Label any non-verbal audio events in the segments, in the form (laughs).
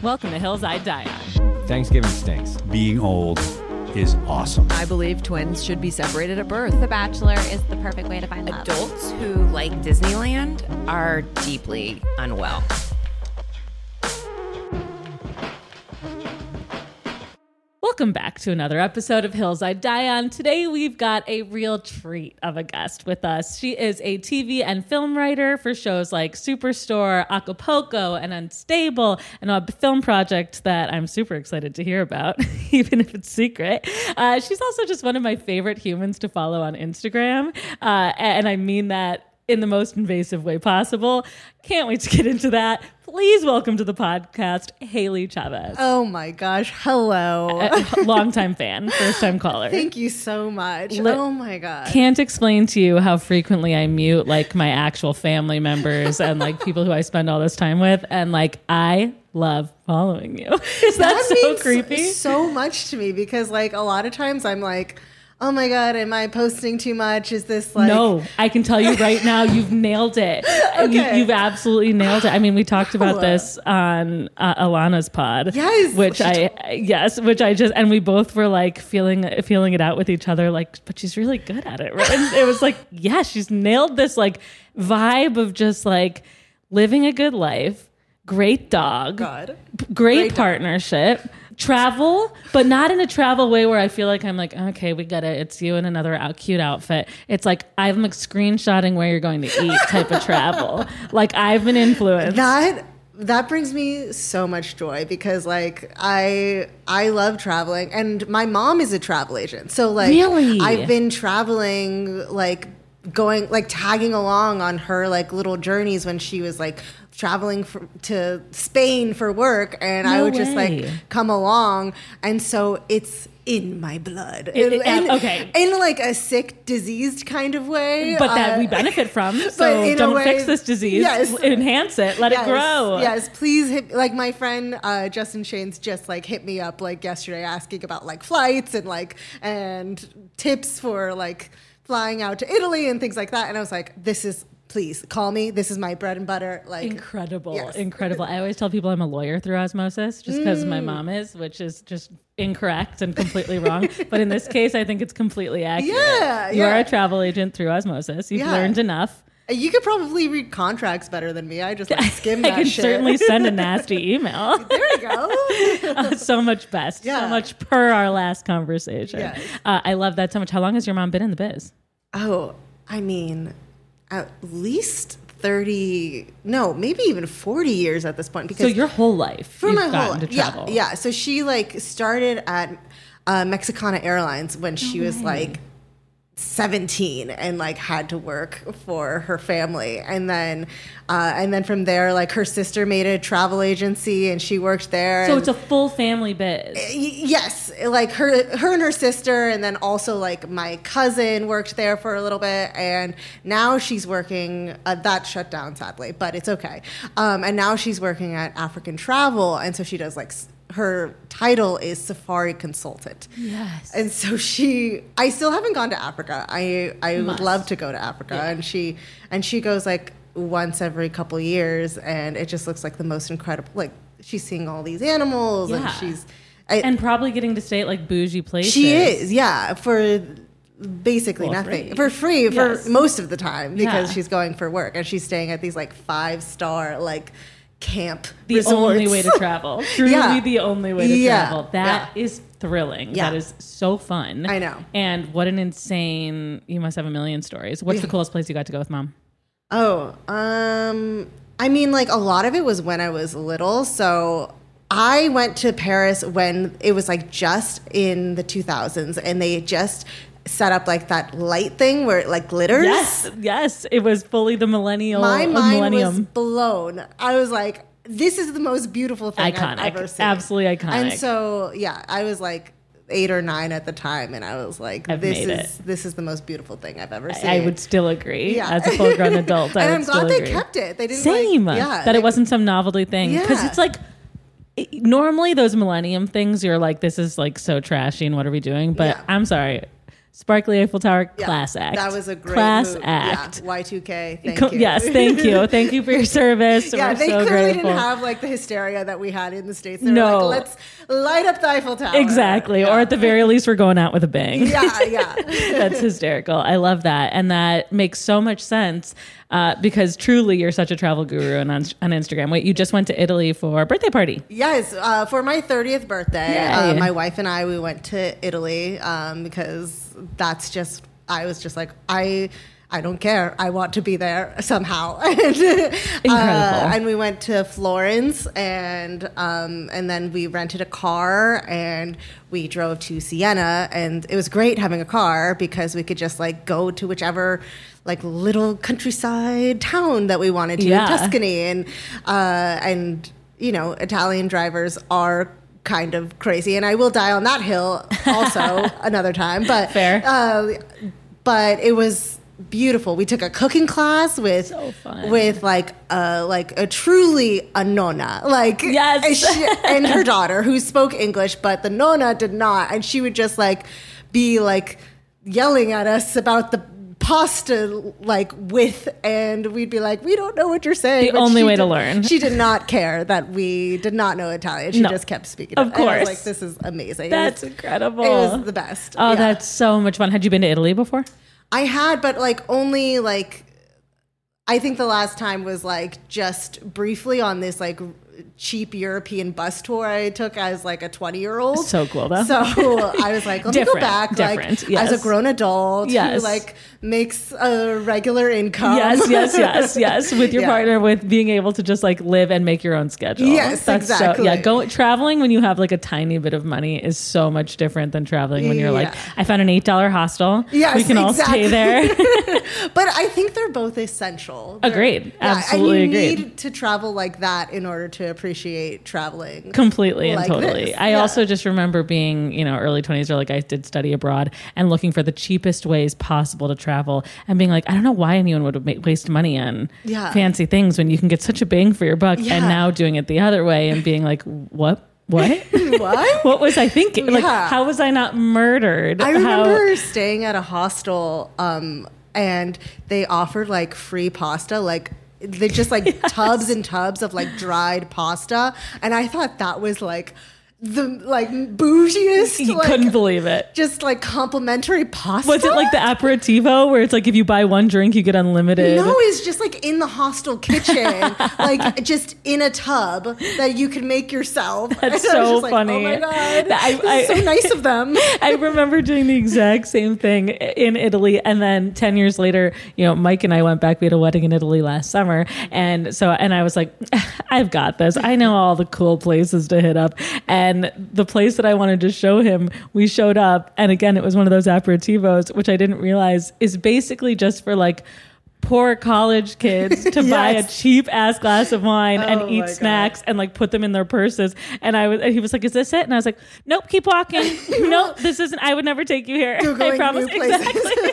Welcome to Hills I Die On. Thanksgiving stinks. Being old is awesome. I believe twins should be separated at birth. The Bachelor is the perfect way to find love. Adults who like Disneyland are deeply unwell. Welcome back to another episode of Hills I Die On. Today we've got a real treat of a guest with us. She is a TV and film writer for shows like Superstore, Acapulco, and Unstable, and a film project that I'm super excited to hear about, (laughs) even if it's secret. Uh, she's also just one of my favorite humans to follow on Instagram, uh, and I mean that in the most invasive way possible. Can't wait to get into that. Please welcome to the podcast, Hailey Chavez. Oh my gosh. Hello. A longtime fan, (laughs) first time caller. Thank you so much. Oh my god. Can't explain to you how frequently I mute like my actual family members and like people who I spend all this time with. And like, I love following you. (laughs) Is that, that so means creepy? So much to me because like a lot of times I'm like, oh my god, am I posting too much? Is this like no, I can tell you right now, (laughs) you've nailed it. Okay. You, have absolutely nailed it. I mean, we talked about this on uh, Alana's pod. Yes, which I yes, which I just and we both were like feeling feeling it out with each other. Like, but she's really good at it. Right? And it was like, (laughs) yeah, she's nailed this like vibe of just like living a good life, great dog, God. great, Great dog. Travel, but not in a travel way where I feel like I'm like, okay, we got it. It's you in another out, cute outfit. It's like I'm like screenshotting where you're going to eat type of travel. (laughs) Like I've been influenced. that that brings me so much joy because like I I love traveling and my mom is a travel agent. So like Really? I've been traveling like going like tagging along on her like little journeys when she was like traveling for, to Spain for work and I No would just like come along and so it's in my blood. It- it- in, okay. In like a sick diseased kind of way. but that uh, we benefit from. (laughs) So don't way- fix this disease. Yes. Enhance it. Let yes, it grow. Yes, please hit like my friend uh, Justin Shane's just like hit me up like yesterday asking about like flights and like and tips for like flying out to Italy and things like that. And I was like, this is please call me. This is my bread and butter. Like Incredible. Yes. Incredible. I always tell people I'm a lawyer through osmosis just because Mm. my mom is, which is just incorrect and completely wrong. (laughs) but in this case, I think it's completely accurate. Yeah, You are a travel agent through osmosis. You've Yeah. learned enough. you could probably read contracts better than me. I just like (laughs) skim I that can shit. certainly send a nasty (laughs) email. there you go. Uh, so much best. So Yeah. much per our last conversation. Yes. Uh, I love that so much. How long has your mom been in the biz? Oh, I mean, at least 30, no, maybe even 40 years at this point. Because So your whole life, for my whole to travel. Yeah, yeah. So she like started at uh, Mexicana Airlines when she was like 17 and like had to work for her family. And then uh, and then from there like her sister made a travel agency and she worked there So it's a full family biz. Yes. Like her her and her sister and then also like my cousin worked there for a little bit and now she's working uh, that shut down sadly but it's okay. Um, and now she's working at african travel and so she does like her title is safari consultant Yes. and so she i still haven't gone to africa i i Must. would love to go to africa Yeah. and she and she goes like once every couple years and it just looks like the most incredible like she's seeing all these animals and she's I, and probably getting to stay at like bougie places. she is, yeah, for basically For nothing. free. For free Yes. for most of the time because Yeah. she's going for work and she's staying at these like five star like camp the resorts. only way to (laughs) travel. Truly Yeah. the only way to Yeah. travel. That is thrilling. Yeah. That is so fun. I know. And what an insane you must have a million stories. What's the (laughs) coolest place you got to go with mom? Oh, um, I mean, like a lot of it was when I was little. So I went to Paris when it was like just in the 2000s, and they just set up like that light thing where it like glitters. Yes, yes. It was fully the millennial My mind millennium. was blown. I was like, "This is the most beautiful thing Iconic. I've ever seen." Absolutely iconic. And so, yeah, I was like eight or nine at the time, and I was like, I've "This is it. this is the most beautiful thing I've ever seen." I would still agree. Yeah. As a full grown (laughs) adult, I and I'm glad they agree. kept it. They didn't like- Same. yeah, that they- it wasn't some novelty thing. Because Yeah. it's like normally those millennium things, you're like, this is like so trashy and what are we doing? But Yeah. I'm sorry. Sparkly Eiffel Tower, Yeah, class act. That was a great class move. act. Yeah, Y2K. Thank Co- you. Yes, thank you. Thank you for your (laughs) service. yeah, We're they so clearly grateful. didn't have like the hysteria that we had in the states. They were No. like, let's light up the Eiffel Tower. Exactly. Yeah. Or at the very least, we're going out with a bang. yeah, yeah. (laughs) That's hysterical. I love that. And that makes so much sense uh, because truly you're such a travel guru and on, on Instagram. Wait, you just went to Italy for a birthday party. Yes, uh, for my 30th birthday, uh, my wife and I we went to Italy um, because that's just I was just like I I don't care. I want to be there somehow. (laughs) and, Incredible. uh, and we went to Florence and um, and then we rented a car and we drove to Siena and it was great having a car because we could just like go to whichever like little countryside town that we wanted to Yeah. in Tuscany and uh, and you know Italian drivers are kind of crazy and I will die on that hill also (laughs) another time but Fair. uh, but it was beautiful we took a cooking class with So fun. with like a like a truly a nonna like Yes. and she- and her daughter who spoke English but the nonna did not and she would just like be like yelling at us about the pasta like with and we'd be like we don't know what you're saying The But only way to learn. she did not care that we did not know Italian she No. just kept speaking Of it. And I was course. like this is amazing It That's was- incredible. it was the best Oh, Yeah. that's so much fun. Had you been to Italy before? I had, but like only like I think the last time was like just briefly on this like cheap European bus tour I took as like a 20 year old. So cool, though. So I was like, let me go back different, like as a grown adult Yes. who like makes a regular income. yes, yes, yes, (laughs) yes. With your Yeah. partner, with being able to just like live and make your own schedule. Yes, So, exactly. yeah, go traveling when you have like a tiny bit of money is so much different than traveling when you're like, I found an eight dollar hostel. Yes, we can all stay there. (laughs) (laughs) But I think they're both essential. They're- Agreed. Yeah, Absolutely and you agreed. need to travel like that in order to appreciate traveling. Completely and totally. this, I yeah. also just remember being, you know, early 20s or like I did study abroad and looking for the cheapest ways possible to travel and being like, I don't know why anyone would waste money on Yeah. fancy things when you can get such a bang for your buck. Yeah. And now doing it the other way and being like, what? What? (laughs) (laughs) What? what was I thinking? Like, how was I not murdered? I How- remember staying at a hostel um, and they offered like free pasta, like they just like (laughs) tubs and tubs of like dried pasta, and I thought that was like the like bougiest, you like, couldn't believe it. just like complimentary pasta. Was it like the aperitivo where it's like if you buy one drink, you get unlimited? No, it's just like in the hostel kitchen, (laughs) like just in a tub that you can make yourself. That's (laughs) And so just like, funny. Oh my god, I- I- so nice of them. (laughs) I remember doing the exact same thing in Italy. And then 10 years later, you know, Mike and I went back. We had a wedding in Italy last summer. And so, and I was like, I've got this. I know all the cool places to hit up. And the place that I wanted to show him, we showed up. And again, it was one of those aperitivos, which I didn't realize is basically just for like, Poor college kids to (laughs) buy a cheap ass glass of wine Oh and eat God. snacks and like put them in their purses. And I was, and he was like, "Is this it?" And I was like, "Nope, keep walking. (laughs) nope, this isn't. I would never take you here. (laughs) I Googling promise." new places. Exactly.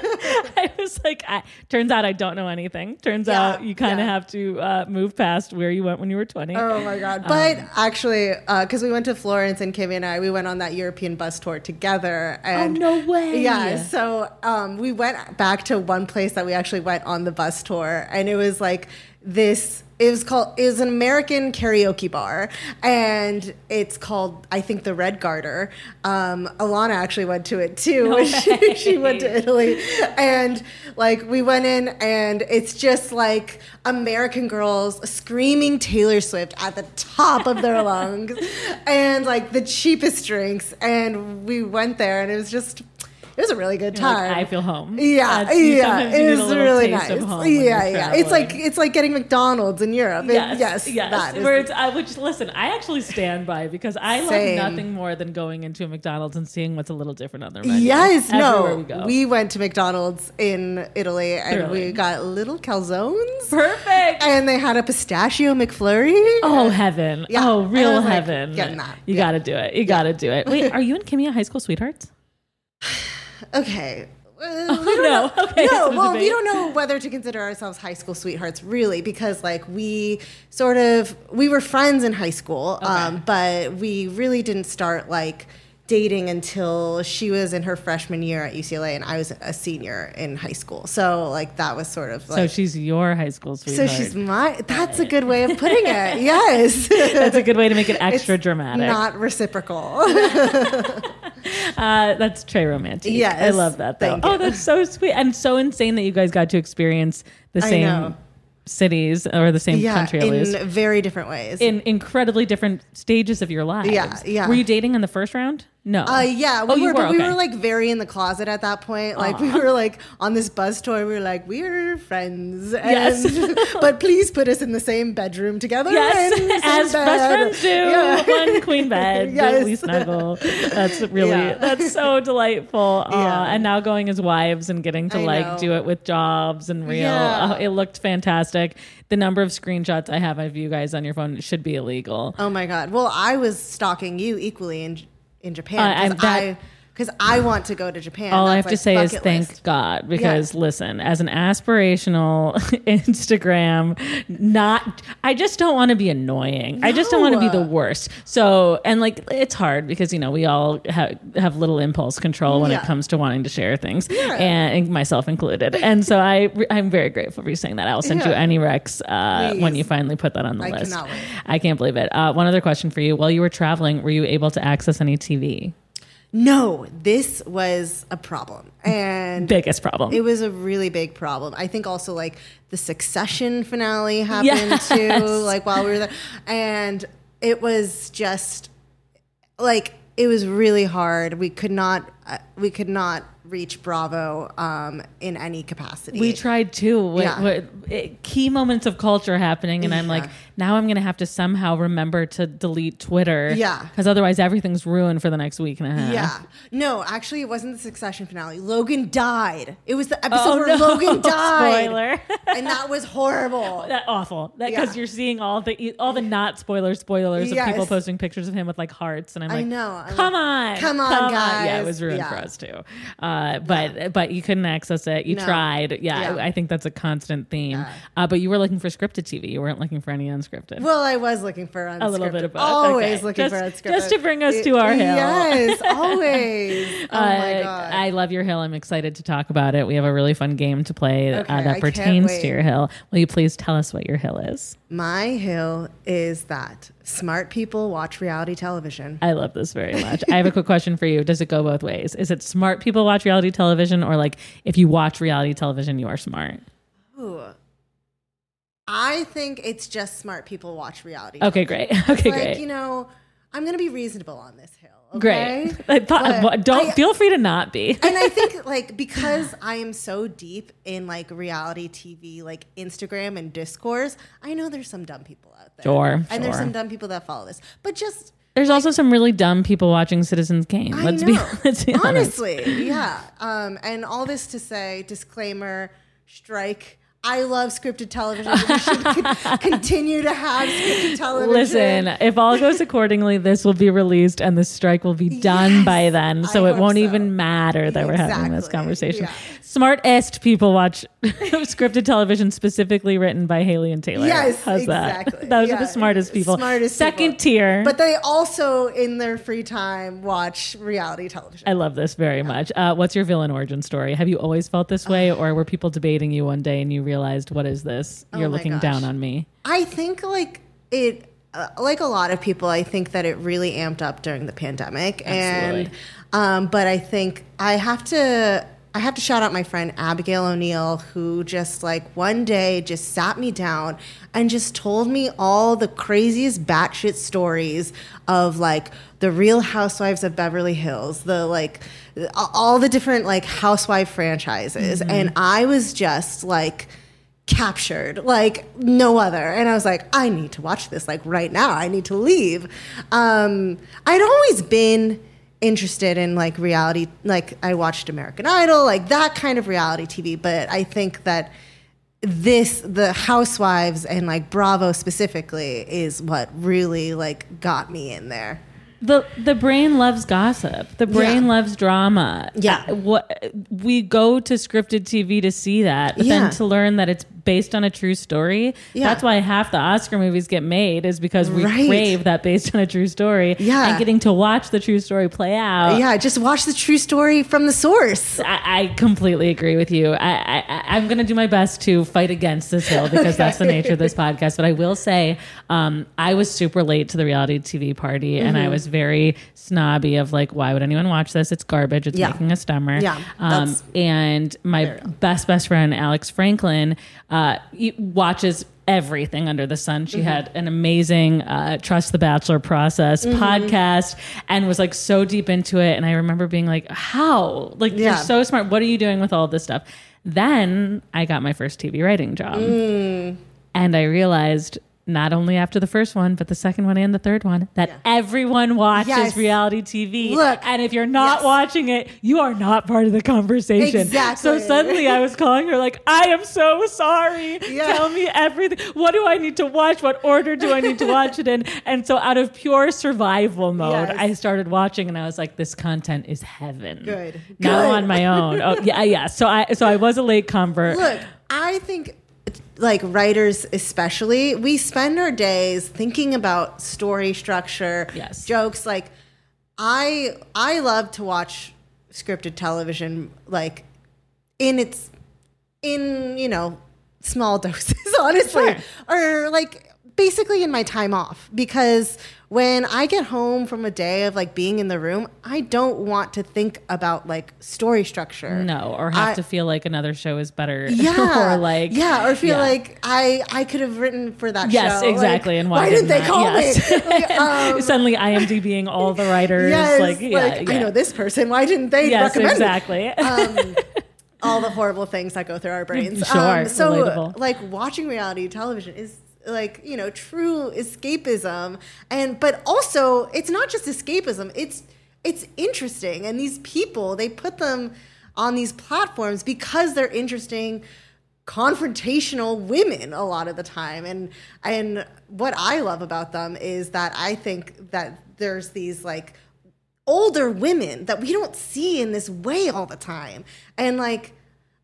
I was like, I, "Turns out I don't know anything. Turns Yeah, out you kind of yeah. have to uh, move past where you went when you were 20. Oh my Um, god! But actually, because we went to Florence and Kimmy and I, we went on that European bus tour together. And Oh, no way. Yeah. So um, we went back to one place that we actually went on the bus tour, and it was like this. It was called. It was an American karaoke bar, and it's called I think the Red Garter. Um, Alana actually went to it too. when (laughs) she, she went to Italy, and like we went in, and it's just like American girls screaming Taylor Swift at the top of their (laughs) lungs, and like the cheapest drinks. And we went there, and it was just. It was a really good You're like, time. I feel home. Yeah, That's- yeah, it was really nice. of home when you're Yeah, yeah. It's like it's like getting McDonald's in Europe. It- Yes, yes, yes. that is- Where it's, I, which listen, I actually stand by because I Same. love nothing more than going into a McDonald's and seeing what's a little different on their menu. Yes, no. we go. We went to McDonald's in Italy and Thrilling. we got little calzones. perfect. And they had a pistachio McFlurry. Oh heaven! Yeah, Oh real like, heaven! getting that. You Yeah. got to do it. You got to do it. Wait, are you and Kimmy high school sweethearts? (sighs) (sighs) (sighs) Okay. Uh, Oh, no. know- Okay, no, well, we don't know whether to consider ourselves high school sweethearts, really, because like we sort of we were friends in high school, um, but we really didn't start like dating until she was in her freshman year at UCLA and I was a senior in high school. So like that was sort of like So she's your high school sweetheart. so she's my that's a good way of putting it. (laughs) Yes. That's a good way to make it (laughs) extra It's dramatic. Not reciprocal. (laughs) Uh, that's Trey romantic. Yes. I love that though. Oh, that's so sweet and so insane that you guys got to experience the same cities or the same yeah, country at in least very different ways. in incredibly different stages of your lives. Yeah, yeah. Were you dating in the first round? No. Uh, yeah, we Oh, you were, but were, we were like very in the closet at that point. Like we were like on this bus tour. We were like, we're friends, and, Yes. (laughs) but please put us in the same bedroom together. Yes, and (laughs) as best bed." friends do. Yeah. (laughs) One queen bed, Yes. we snuggle. That's really Yeah. that's so delightful. Yeah. And now going as wives and getting to I like know. do it with jobs and real. Yeah. oh, it looked fantastic. The number of screenshots I have of you guys on your phone should be illegal. Oh my god! Well, I was stalking you equally in in Uh, Japan I'm- that- I because I want to go to Japan. All I That's, have to say is bucket thank. God because listen, as an aspirational (laughs) Instagram, not I just don't want to be annoying. I just don't want to be the worst. So and like it's hard because you know we all have have little impulse control when it comes to wanting to share things, and myself included. And so I I'm very grateful for you saying that. I will send you any Rex uh, when you finally put that on the I list. I can't believe it. Uh, one other question for you: While you were traveling, were you able to access any TV? No, this was a problem, and Biggest problem. It was a really big problem. I think also like the Succession finale happened Yes. too, like while we were there, and it was just like it was really hard. We could not, uh, we could not reach Bravo um, in any capacity. We tried too. What, Yeah. what, it, key moments of culture happening, and I'm like, Yeah. Now I'm going to have to somehow remember to delete Twitter. Yeah. because otherwise everything's ruined for the next week and a half. Yeah. No, actually, it wasn't the Succession finale. Logan died. It was the episode Oh where no! Logan (laughs) died. Spoiler. (laughs) and that was horrible. that awful. That because Yeah. you're seeing all the all the not spoiler spoilers of people posting pictures of him with like hearts, and I'm I like, know. I'm Come like, on, come on, Yeah, it was ruined Yeah. for us too. Uh, but but you couldn't access it. You No. tried. Yeah, Yeah. I think that's a constant theme. Uh, but you were looking for scripted TV. You weren't looking for any unscripted. Well, I was looking for unscripted. A little bit of both. Always Okay. looking Just- for unscripted. just to bring us to our hill. Yes, (laughs) always. Oh my Uh, god. I love your hill. I'm excited to talk about it. We have a really fun game to play uh, Okay, I that can't pertains to your hill. Will you please tell us what your hill is? my hill is that smart people watch reality television. I love this very much. I have a quick question for you. Does it go both ways? Is it smart people watch reality television, or like if you watch reality television, you are smart? Ooh. I think it's just smart people watch reality. Okay, great. (laughs) Okay, like, great. you know, I'm going to be reasonable on this hill. Great. (laughs) I thought, But don't I- feel free to not be. (laughs) and I think like because I am so deep in like reality TV, like Instagram and discourse, I know there's some dumb people out there. Sure, And there's some dumb people that follow this. But just There's also some really dumb people watching Citizens Kane. Let's be let's be honest. honestly, yeah. Um, and all this to say, disclaimer, strike. I love scripted television. We should con- (laughs) continue to have scripted television. Listen, if all goes accordingly, this will be released and the strike will be done Yes, by then. So I it won't so. even matter that we're having this conversation. yeah. Smartest people watch (laughs) scripted television specifically written by Hailey and Taylor. Yes, How's exactly. that? (laughs) Those are the smartest people. Smartest Second people. tier. But they also, in their free time, watch reality television. I love this very much. Uh, what's your villain origin story? Have you always felt this way, or were people debating you one day and you realized, what is this? You're Oh looking gosh. down on me. I think like it, uh, like a lot of people, I think that it really amped up during the pandemic, Absolutely. and um, but I think I have to. I have to shout out my friend Abigail O'Neill, who just like one day just sat me down and just told me all the craziest batshit stories of like the Real Housewives of Beverly Hills, the like all the different like housewife franchises, and I was just like captured like no other. And i was like i need to watch this like right now. I need to leave. Um i'd always been interested in like reality like i watched american idol like that kind of reality tv but i think that this the housewives and like bravo specifically is what really like got me in there the the brain loves gossip. The brain Yeah. loves drama. Yeah. What we go to scripted TV to see that, but Yeah. then to learn that it's based on a true story. Yeah. That's why half the Oscar movies get made is because we Right. crave that based on a true story. Yeah. and getting to watch the true story play out. yeah, just watch the true story from the source. I, I completely agree with you. I, I, I'm going to do my best to fight against this hill because (laughs) that's the nature of this podcast. But I will say, um, I was super late to the reality TV party, and Mm-hmm. I was very snobby of like, why would anyone watch this? It's garbage. It's Yeah. making us dumber. Yeah, Um, and my best best friend Alex Franklin uh, watches everything under the sun. Mm-hmm. She had an amazing uh, Trust the Bachelor process Mm-hmm. podcast and was like so deep into it. And I remember being like, how? Like, you're so smart. What are you doing with all this stuff? Then I got my first TV writing job. Mm. And I realized not only after the first one, but the second one and the third one, that everyone watches Yes. reality TV. Look. and if you're not Yes. watching it, you are not part of the conversation. Exactly. So suddenly I was calling her like, I am so sorry. Yeah. Tell me everything. What do I need to watch? What order do I need to watch it in? And so out of pure survival mode, Yes. I started watching and I was like, this content is heaven. Good. Now Good. on my own. Oh yeah, yeah. So I so I was a late convert. Look, I think like writers especially, we spend our days thinking about story structure, Yes. jokes like I I love to watch scripted television like in its in, you know, small (laughs) doses, honestly. Sure. Or like basically in my time off because when I get home from a day of like being in the room, I don't want to think about like story structure. no, or have I- to feel like another show is better. (laughs) yeah, or like yeah, or feel yeah. like I I could have written for that Yes, show. exactly. Like, and why, didn't they I? call Yes. me? Like, (laughs) um, Suddenly IMDbing all the writers. yes, like, yeah, like, yeah. I know this person. Why didn't they Yes, exactly. um, (laughs) all the horrible things that go through our brains. Sure, Um, so, relatable. like watching reality television is like you know true escapism, and but also it's not just escapism. It's it's interesting, and these people they put them on these platforms because they're interesting confrontational women a lot of the time and and what i love about them is that i think that there's these like older women that we don't see in this way all the time. And like,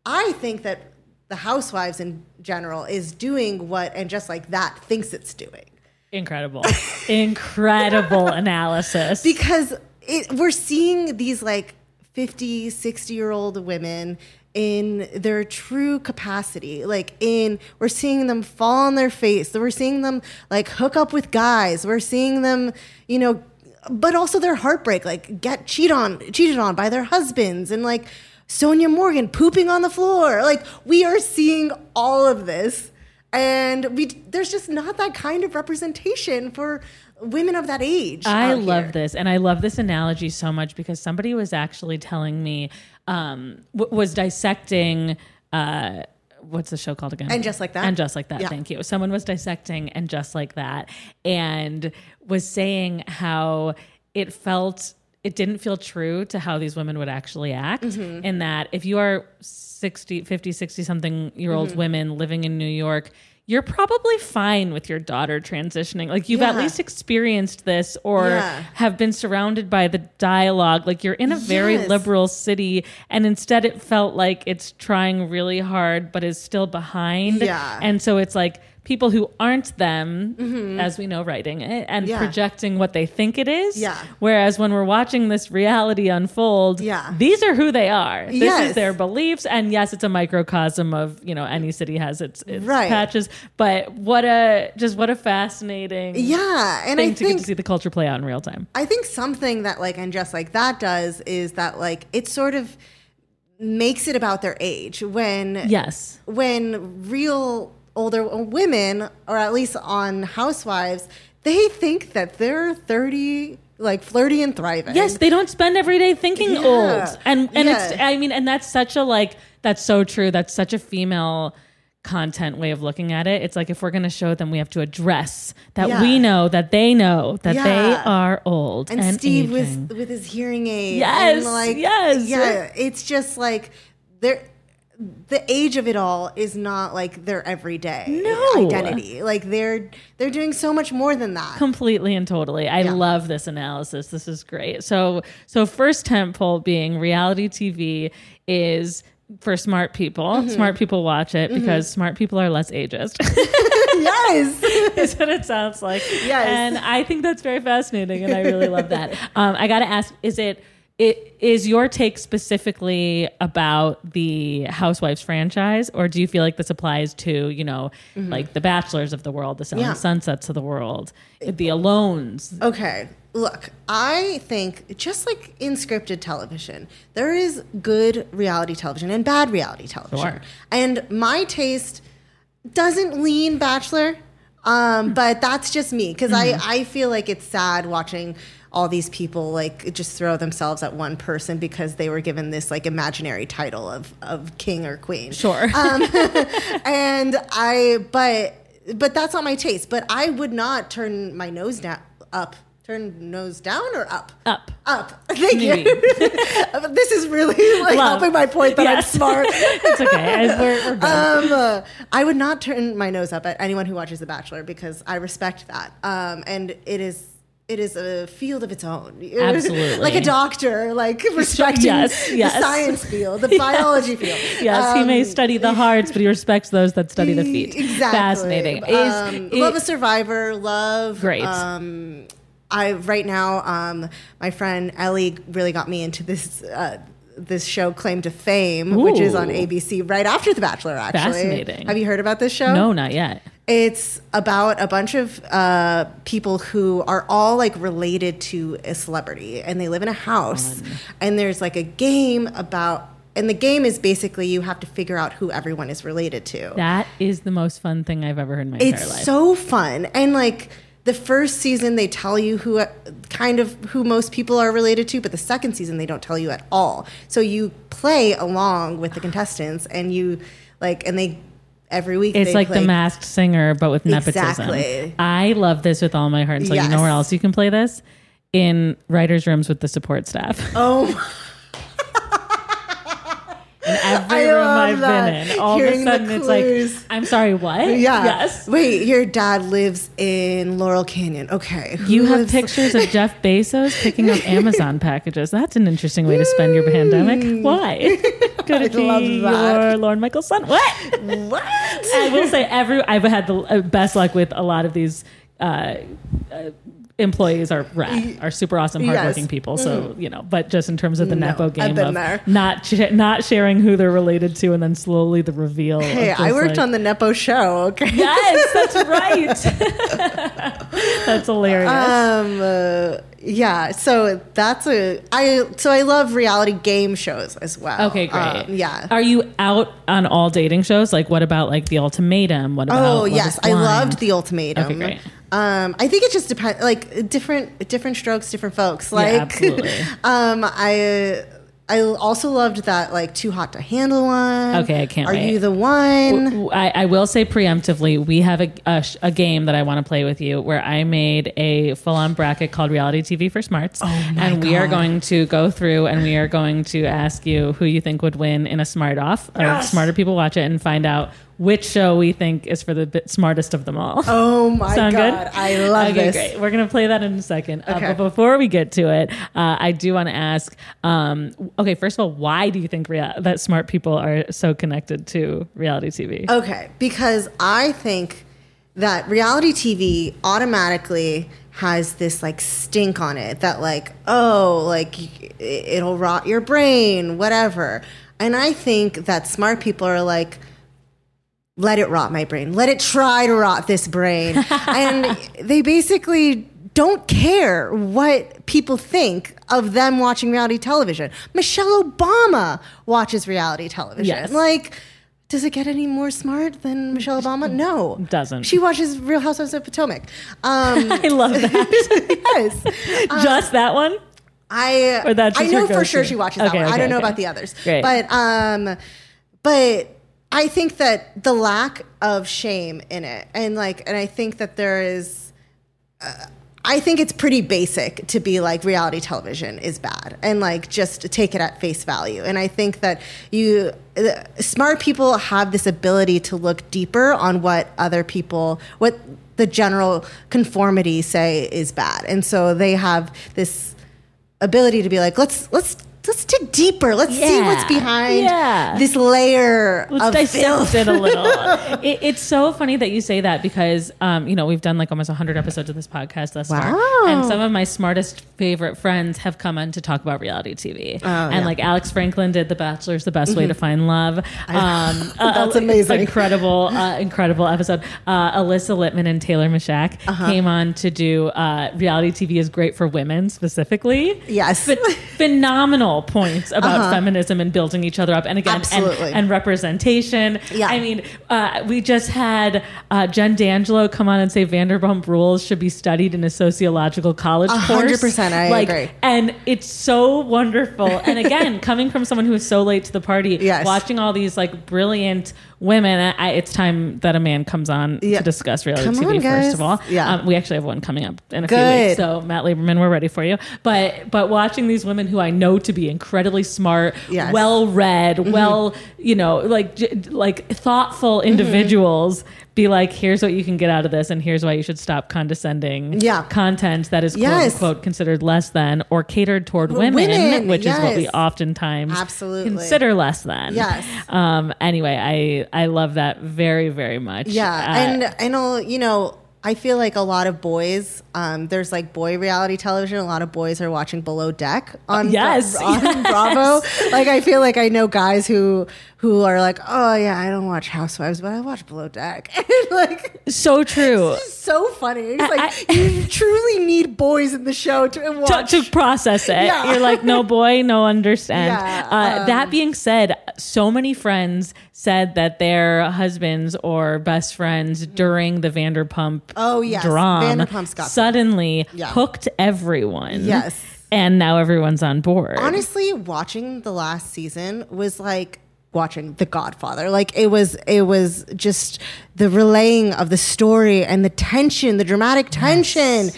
I think that the housewives in general is doing what and just like that thinks it's doing. Incredible. (laughs) Incredible analysis. Because it, we're seeing these like 50, 60 year old women in their true capacity. Like in we're seeing them fall on their face. We're seeing them like hook up with guys. We're seeing them, you know, but also their heartbreak, like get cheat on cheated on by their husbands and like Sonja Morgan pooping on the floor. Like we are seeing all of this. And we there's just not that kind of representation for women of that age. I love here. this, and I love this analogy so much because somebody was actually telling me um, w- was dissecting. Uh, what's the show called again? And Just Like That? And just like that. Yeah. Thank you. Someone was dissecting and just like that, and was saying how it felt. It didn't feel true to how these women would actually act. Mm-hmm. In that, if you are 60, 50, 60 something year Mm-hmm. old women living in New York, you're probably fine with your daughter transitioning. Like you've at least experienced this or Yeah. have been surrounded by the dialogue. Like you're in a very Yes. liberal city, and instead it felt like it's trying really hard, but is still behind. Yeah. And so it's like people who aren't them, as we know, writing it and Mm-hmm. Yeah. projecting what they think it is. Yeah. Whereas when we're watching this reality unfold, Yeah. these are who they are. This is Yes. their beliefs. And yes, it's a microcosm of, you know, any city has its, its Right. patches. But what a, just what a fascinating Yeah, and thing I to get think to see the culture play out in real time. I think something that like and just like that does is that like it sort of makes it about their age when Yes. when real older women or at least on housewives they think that they're 30 like flirty and thriving Yes, they don't spend every day thinking Yeah. old. And and it's I mean and that's such a like that's so true. That's such a female content way of looking at it. It's like if we're going to show them we have to address that Yeah. we know that they know that they are old and, and, Steve aging. with with his hearing aid. Yes, and like, yes. yeah. It's just like there. The age of it all is not like their everyday No. identity. Like they're they're doing so much more than that. completely and totally. I Yeah. love this analysis. This is great. So, so first temple being reality TV is for smart people. Mm-hmm. Smart people watch it because smart people are less ageist. (laughs) yes. (laughs) is what it sounds like. Yes. And I think that's very fascinating and I really love that. (laughs) Um, I got to ask is it it is your take specifically about the Housewives franchise, or do you feel like this applies to, you know, like the Bachelors of the world, the Selling Mm-hmm. Yeah. Sunsets of the world, the Alones? Okay. Look, I think just like in scripted television, there is good reality television and bad reality television. Sure. And my taste doesn't lean bachelor, um, but that's just me because I, I feel like it's sad watching all these people like just throw themselves at one person because they were given this like imaginary title of, of king or queen. Sure. Um, (laughs) and I, but but that's not my taste. But I would not turn my nose down up. Turn nose down or up? Up. Up. (laughs) Thank Maybe. you. (laughs) this is really like Love. helping my point that Yes. I'm smart. it's okay. I- We're, we're. Um, uh, I would not turn my nose up at anyone who watches The Bachelor because I respect that. Um, and it is it is a field of its own. (laughs) Absolutely. like a doctor, like (laughs) respecting Yes, the yes. science field, the (laughs) biology field. yes, he may Um, study the hearts, but he respects those that study the feet. Exactly. Fascinating. Is, um, it- love a survivor. Love Great. Um, I right now, um, my friend Ellie really got me into this. Uh, this show, Claim to Fame, which is on ABC right after The Bachelor. Actually, Fascinating. Have you heard about this show? no, not yet. It's about a bunch of uh, people who are all like related to a celebrity, and they live in a house. And there's like a game about, and the game is basically you have to figure out who everyone is related to. That is the most fun thing I've ever heard in my entire life. it's so fun, and like the first season they tell you who uh, kind of who most people are related to, but the second season they don't tell you at all. So you play along with the contestants, and you like, and they every week It's like play the masked singer, but with nepotism. Exactly. I love this with all my heart. So you know where else you can play this? In writers' rooms with the support staff. Oh. (laughs) In (laughs) every I room I've that. been in, all Hearing of a sudden it's like. I'm sorry, what? Yeah. Yes. Wait, your dad lives in Laurel Canyon. Okay. Who You have (laughs) pictures of Jeff Bezos picking up Amazon (laughs) packages. That's an interesting way to spend your pandemic. Why? Could it I love be that. your Lorne Michaels' son? What? What? I will say every I've had the uh, best luck with a lot of these uh, uh, employees are rad, are super awesome, Yes. Hardworking people. So you know, but just in terms of the No, nepo game of there. not sh- not sharing who they're related to, and then slowly the reveal. Hey, I worked like- on the Nepo show. Okay. Yes, that's (laughs) right. (laughs) that's hilarious. Um. uh, yeah. So that's a I. So I love reality game shows as well. Okay, great. Um, yeah. Are you out on all dating shows? Like, what about like The Ultimatum? What about? Oh yes, I loved the ultimatum. Okay, great. Um, I think it just depends, like different different strokes, different folks. Yeah, Like, (laughs) absolutely. um, I I also loved that like too hot to handle one. Okay, I can't Are wait. you the one? I, I will say preemptively, we have a, a, sh- a game that I want to play with you where I made a full on bracket called Reality TV for Smarts. Oh and we are going to go through and we are going to ask you who you think would win in a smart off. Or smarter people watch it and find out which show we think is for the bit smartest of them all. Oh my (laughs) Sound god, good? I love okay, this. great. We're gonna play that in a second. Uh, Okay. but before we get to it, uh, I do want to ask. Um, okay, first of all, why do you think rea- that smart people are so connected to reality TV? Okay, because I think that reality TV automatically has this like stink on it that like oh like it'll rot your brain whatever and i think that smart people are like let it rot my brain let it try to rot this brain (laughs) and they basically don't care what people think of them watching reality television michelle obama watches reality television Yes. like does it get any more smart than Michelle Obama? (laughs) No, It doesn't. She watches Real Housewives of Potomac. Um, (laughs) I love that. yes, Just that one? I Or that's I know for sure she watches that Okay, one. I don't know about the others, Great. but um, but I think that the lack of shame in it, and like, and I think that there is. Uh, I think it's pretty basic to be like reality television is bad and like just take it at face value. And I think that you uh, smart people have this ability to look deeper on what other people what the general conformity say is bad. And so they have this ability to be like let's let's let's dig deeper. Let's see what's behind Yeah. this layer Let's of dissect filth. it a little. (laughs) it, it's so funny that you say that because, um, you know, we've done like almost 100 episodes of this podcast thus far. And some of my smartest favorite friends have come on to talk about reality TV. Oh, and like Alex Franklin did The Bachelor's The Best Way to Find Love. Um, (laughs) uh, Mm-hmm. That's amazing. Incredible, uh, incredible episode. Uh, Alyssa Littman and Taylor Mashak Uh-huh. came on to do uh, reality TV is great for women specifically Yes. Ph- phenomenal points about feminism and building each other up and again and, Uh-huh. And representation Yeah. i mean uh, we just had uh, jen d'angelo come on and say vanderpump rules should be studied in a sociological college A course hundred percent, I like, agree. and it's so wonderful and again (laughs) coming from someone who is so late to the party Yes. watching all these like brilliant women I, it's time that a man comes on Yeah. to discuss reality Come tv on, first of all Yeah. um, we actually have one coming up in a few Good. weeks so Matt Lieberman, we're ready for you. But but watching these women who I know to be incredibly smart, Yes. Mm-hmm. well read, well you know like like thoughtful Mm-hmm. Be like, here's what you can get out of this, and here's why you should stop condescending Yeah. content that is quote Yes. unquote considered less than or catered toward women, women, which is what we oftentimes Absolutely. consider less than. Yes. Um. Anyway, I I love that very very much. Yeah, Uh, and I know you know. I feel like a lot of boys. Um, there's like boy reality television. A lot of boys are watching Below Deck on Bra- yes, (laughs) on Bravo. Like I feel like I know guys who who are like, oh yeah, I don't watch Housewives, but I watch Below Deck. (laughs) and like so true. (laughs) so funny. It's like I- you truly need boys in the show to to, to process it. Yeah. You're like, no boy, no understand. Yeah, uh, um, that being said, so many friends said that their husbands or best friends during the Vanderpump Oh, yes. got suddenly Yeah. hooked everyone. Yes. And now everyone's on board. honestly watching the last season was like watching the godfather like it was it was just the relaying of the story and the tension the dramatic tension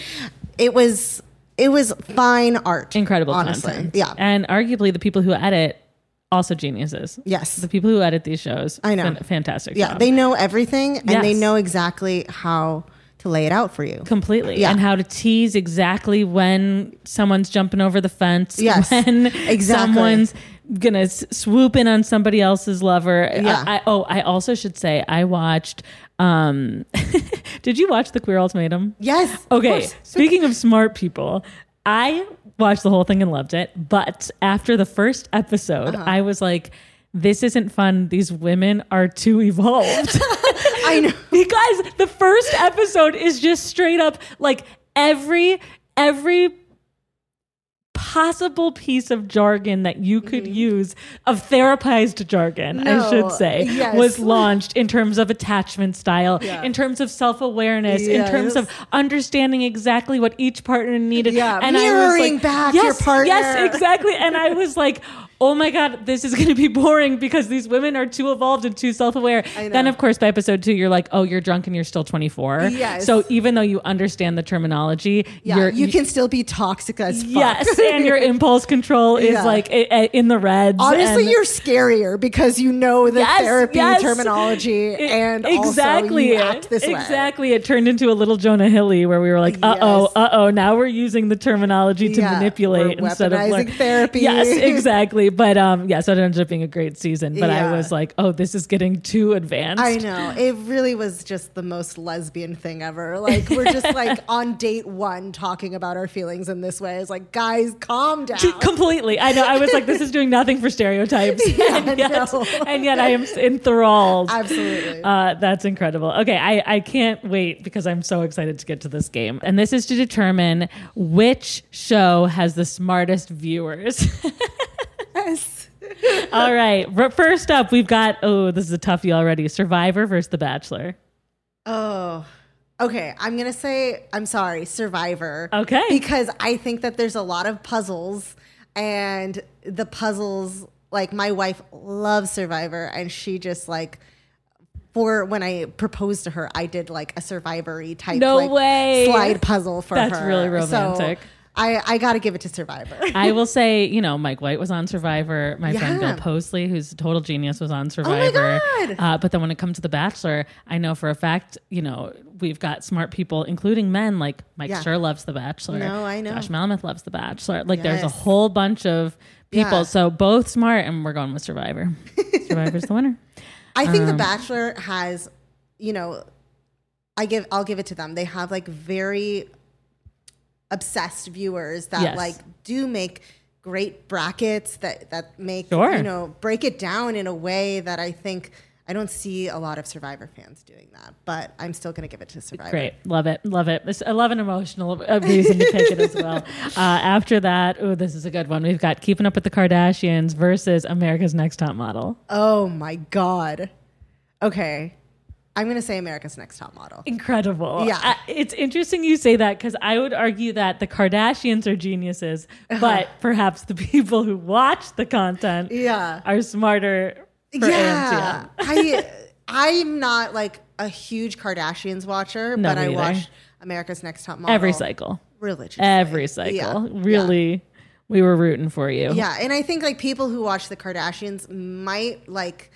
it was it was fine art Incredible honestly content. yeah And arguably the people who edit also geniuses. Yes. The people who edit these shows. I know. fantastic. yeah job. they know everything and they know exactly how to lay it out for you completely Yeah. and how to tease exactly when someone's jumping over the fence Yes, (laughs) when exactly. someone's gonna s- swoop in on somebody else's lover Yeah. I, I- oh i also should say i watched um (laughs) did you watch the queer ultimatum yes okay course. speaking of smart people i watched the whole thing and loved it but after the first episode Uh-huh. i was like this isn't fun these women are too evolved (laughs) i (laughs) know because the first episode is just straight up like every every possible piece of jargon that you could use of therapized jargon i Mm-hmm. Should say yes. was launched in terms of attachment style Yeah. in terms of self-awareness in terms of understanding exactly what each partner needed Yeah, and I was mirroring like, back yes, your partner. yes exactly and i was like oh my god this is (laughs) going to be boring because these women are too evolved and too self-aware then of course by episode two you're like oh you're drunk and you're still 24 Yes. so even though you understand the terminology yeah you're you can still be toxic as fuck yes and your (laughs) impulse control is Yeah. like in the reds Honestly, you're scarier because you know the Yes, therapy yes. terminology It- and exactly also you act this way. exactly it turned into a little jonah hilly where we were like uh-oh Yes. uh-oh now we're using the terminology to Yeah, manipulate instead of like therapy. yes (laughs) exactly but um yeah so it ended up being a great season but i was like oh this is getting too advanced I know. It really was just the most lesbian thing ever. Like we're just like (laughs) on date one talking about our feelings in this way. It's like, guys, calm down. completely i know i was like this is doing nothing for stereotypes (laughs) (laughs) Yeah, and, yet, no. and yet i am enthralled Absolutely. Uh, that's incredible. Okay, I, I can't wait because I'm so excited to get to this game. And this is to determine which show has the smartest viewers. Yes. (laughs) All right, first up, we've got, oh, this is a toughie already Survivor versus The Bachelor. Oh. Okay, I'm gonna say I'm sorry, Survivor. Okay. Because I think that there's a lot of puzzles, and the puzzles, like my wife loves Survivor, and she just like for when I proposed to her, I did like a survivory type No like, way. slide puzzle for That's her. That's really So romantic. I, I got to give it to Survivor. (laughs) I will say, you know, Mike White was on Survivor. My friend Yeah. Bill Posley, who's a total genius, was on Survivor. Oh my God. Uh, but then when it comes to The Bachelor, I know for a fact, you know, we've got smart people, including men, like Mike Yeah. Schur loves The Bachelor. No, I know. Josh Malmuth loves The Bachelor. Like, there's a whole bunch of people. Yeah. So both smart, and we're going with Survivor. (laughs) Survivor's the winner. I think The Um, Bachelor has, you know, I give I'll give it to them. They have like very obsessed viewers that Yes. like do make great brackets that that make Sure. you know break it down in a way that I think I don't see a lot of Survivor fans doing that. But I'm still going to give it to Survivor. Great. Love it. Love it. This- I love an emotional reason to pick it as well. (laughs) Uh, after that, oh, this is a good one. We've got Keeping Up with the Kardashians versus America's Next Top Model. Oh my god. Okay. I'm going to say America's Next Top Model. Incredible. Yeah. Uh, it's interesting you say that because I would argue that the Kardashians are geniuses, (laughs) but perhaps the people who watch the content Yeah. are smarter yeah, I (laughs) I'm not like a huge Kardashians watcher, No, but I either. watch America's Next Top Model Every cycle. religiously. Every cycle. Yeah. Really, we were rooting for you. Yeah, and I think like people who watch the Kardashians might like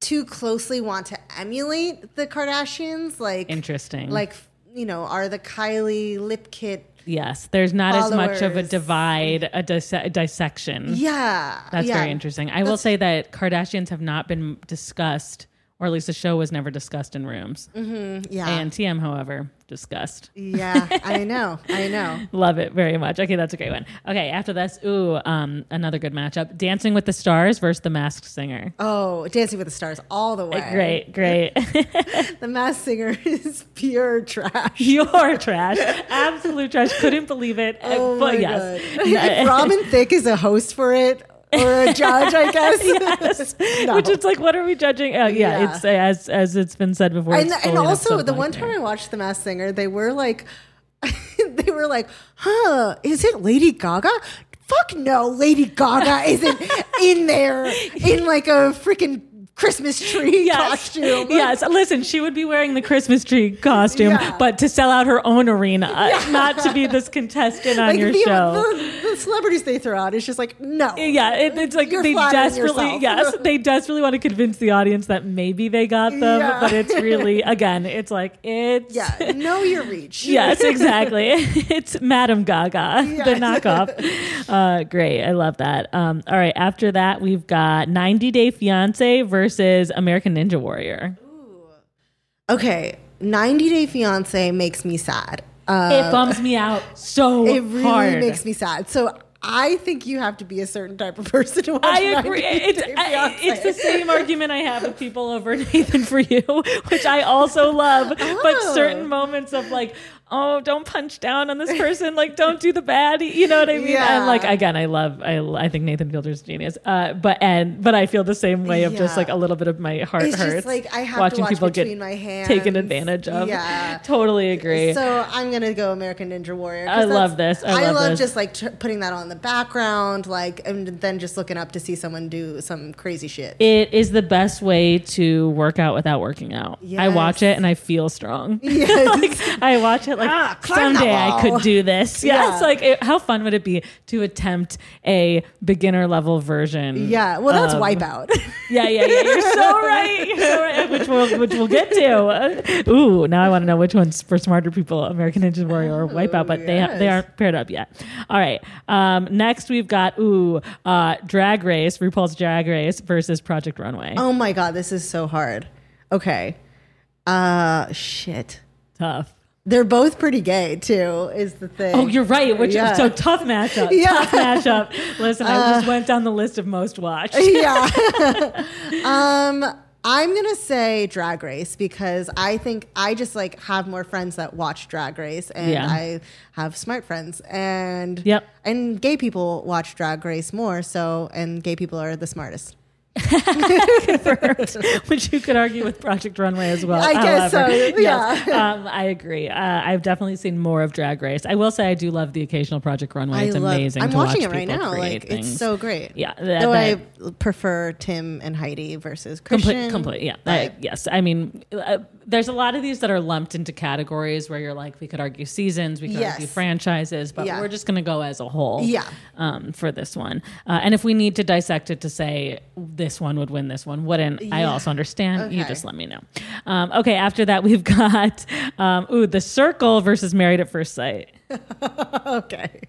too closely want to emulate the Kardashians, like Interesting. like you know, are the Kylie lip kit? Yes, there's not as much of a divide, a disse- dissection. Yeah, That's yeah. very interesting. I will say that Kardashians have not been discussed, or at least the show was never discussed in rooms. Yeah, ANTM, however, discussed. yeah, I know, I know. (laughs) Love it very much. Okay, that's a great one. Okay, after this, ooh, um, another good matchup: Dancing with the Stars versus The Masked Singer. Oh, Dancing with the Stars all the way. Great, great. (laughs) The Masked Singer is pure trash. You're trash, (laughs) absolute trash. Couldn't believe it. Oh but my yes, God. if Robin Thicke is a host for it or a judge, I guess. (laughs) yes. No. Which is like, what are we judging? Uh, yeah, Yeah. it's uh, as as it's been said before. and, and also the one time I watched The Masked Singer, they were like, (laughs) they were like, "Huh? Is it Lady Gaga?" Fuck no, Lady Gaga isn't in there (laughs) in like a freaking Christmas tree Yes. costume. Yes, listen, she would be wearing the Christmas tree costume, Yeah. but to sell out her own arena, not to be this contestant on Like your the, show. the, the celebrities they throw out, it's just like no. yeah, it, it's like You're they desperately, yourself. yes, (laughs) they desperately want to convince the audience that maybe they got them, Yeah. but it's really, (laughs) again, it's like it's Yeah, know your reach. (laughs) yes, exactly. it's Madam Gaga, the knockoff. Uh, great, I love that. Um, all right, after that, we've got 90 Day Fiance versus American Ninja Warrior. Okay, 90 Day Fiance makes me sad. Uh, it bums me out so (laughs) it really hard. makes me sad. So I think you have to be a certain type of person to watch. I 90 agree. It's, I, it's the same argument I have with people over (laughs) Nathan for you, (laughs) which I also love. But Oh. certain moments of like, oh, don't punch down on this person, like don't do the bad. You know what I mean? Yeah. And like again, I love. I, I think Nathan Fielder's genius. Uh, but and but I feel the same way of just like a little bit of my heart It's just hurts. like I have watching to watch people get taken advantage of. Yeah. (laughs) totally agree. So I'm gonna go American Ninja Warrior. I love this. I love this. just like tr- putting that on the background, like, and then just looking up to see someone do some crazy shit. it is the best way to work out without working out. I watch it and I feel strong. (laughs) Yes. (laughs) like I watch it like Ah, someday I could do this. Yeah, Yeah. it's like it, how fun would it be to attempt a beginner level version? yeah, well, that's of- Wipeout. (laughs) Yeah, yeah, yeah. You're so right. You're so right. Which we'll which we'll get to. (laughs) Ooh, now I want to know which one's for smarter people: American Ninja Warrior or Wipeout. But they they aren't paired up yet. All right. Um, next we've got ooh, uh, Drag Race, RuPaul's Drag Race versus Project Runway. oh my god, this is so hard. Okay, uh, shit. Tough. They're both pretty gay too. Is the thing? Oh, you're right. Which Yeah. so tough matchup. (laughs) Yeah. Uh, Tough matchup. Listen, I just went down the list of most watched. (laughs) yeah. (laughs) um, I'm gonna say Drag Race because I think I just like have more friends that watch Drag Race, and Yeah. I have smart friends, and Yep. and gay people watch Drag Race more. So, and gay people are the smartest. (laughs) (laughs) which you could argue with Project Runway as well. I guess so, yeah. yes, um, I agree. Uh, I've definitely seen more of Drag Race. I will say I do love the occasional Project Runway. It's I love- amazing. I'm watching watch it right now. Like things. it's so great. Yeah, that- Though that- I prefer Tim and Heidi versus Christian. Complete, complete, yeah. I- yes, I mean, uh, there's a lot of these that are lumped into categories where you're like, we could argue seasons, we could Yes. argue franchises, but Yeah. we're just going to go as a whole. Yeah. Um, for this one, uh, and if we need to dissect it to say this one would win, this one wouldn't, I also understand. You just let me know. Um, okay, after that we've got um, ooh, the Circle versus Married at First Sight. (laughs) okay.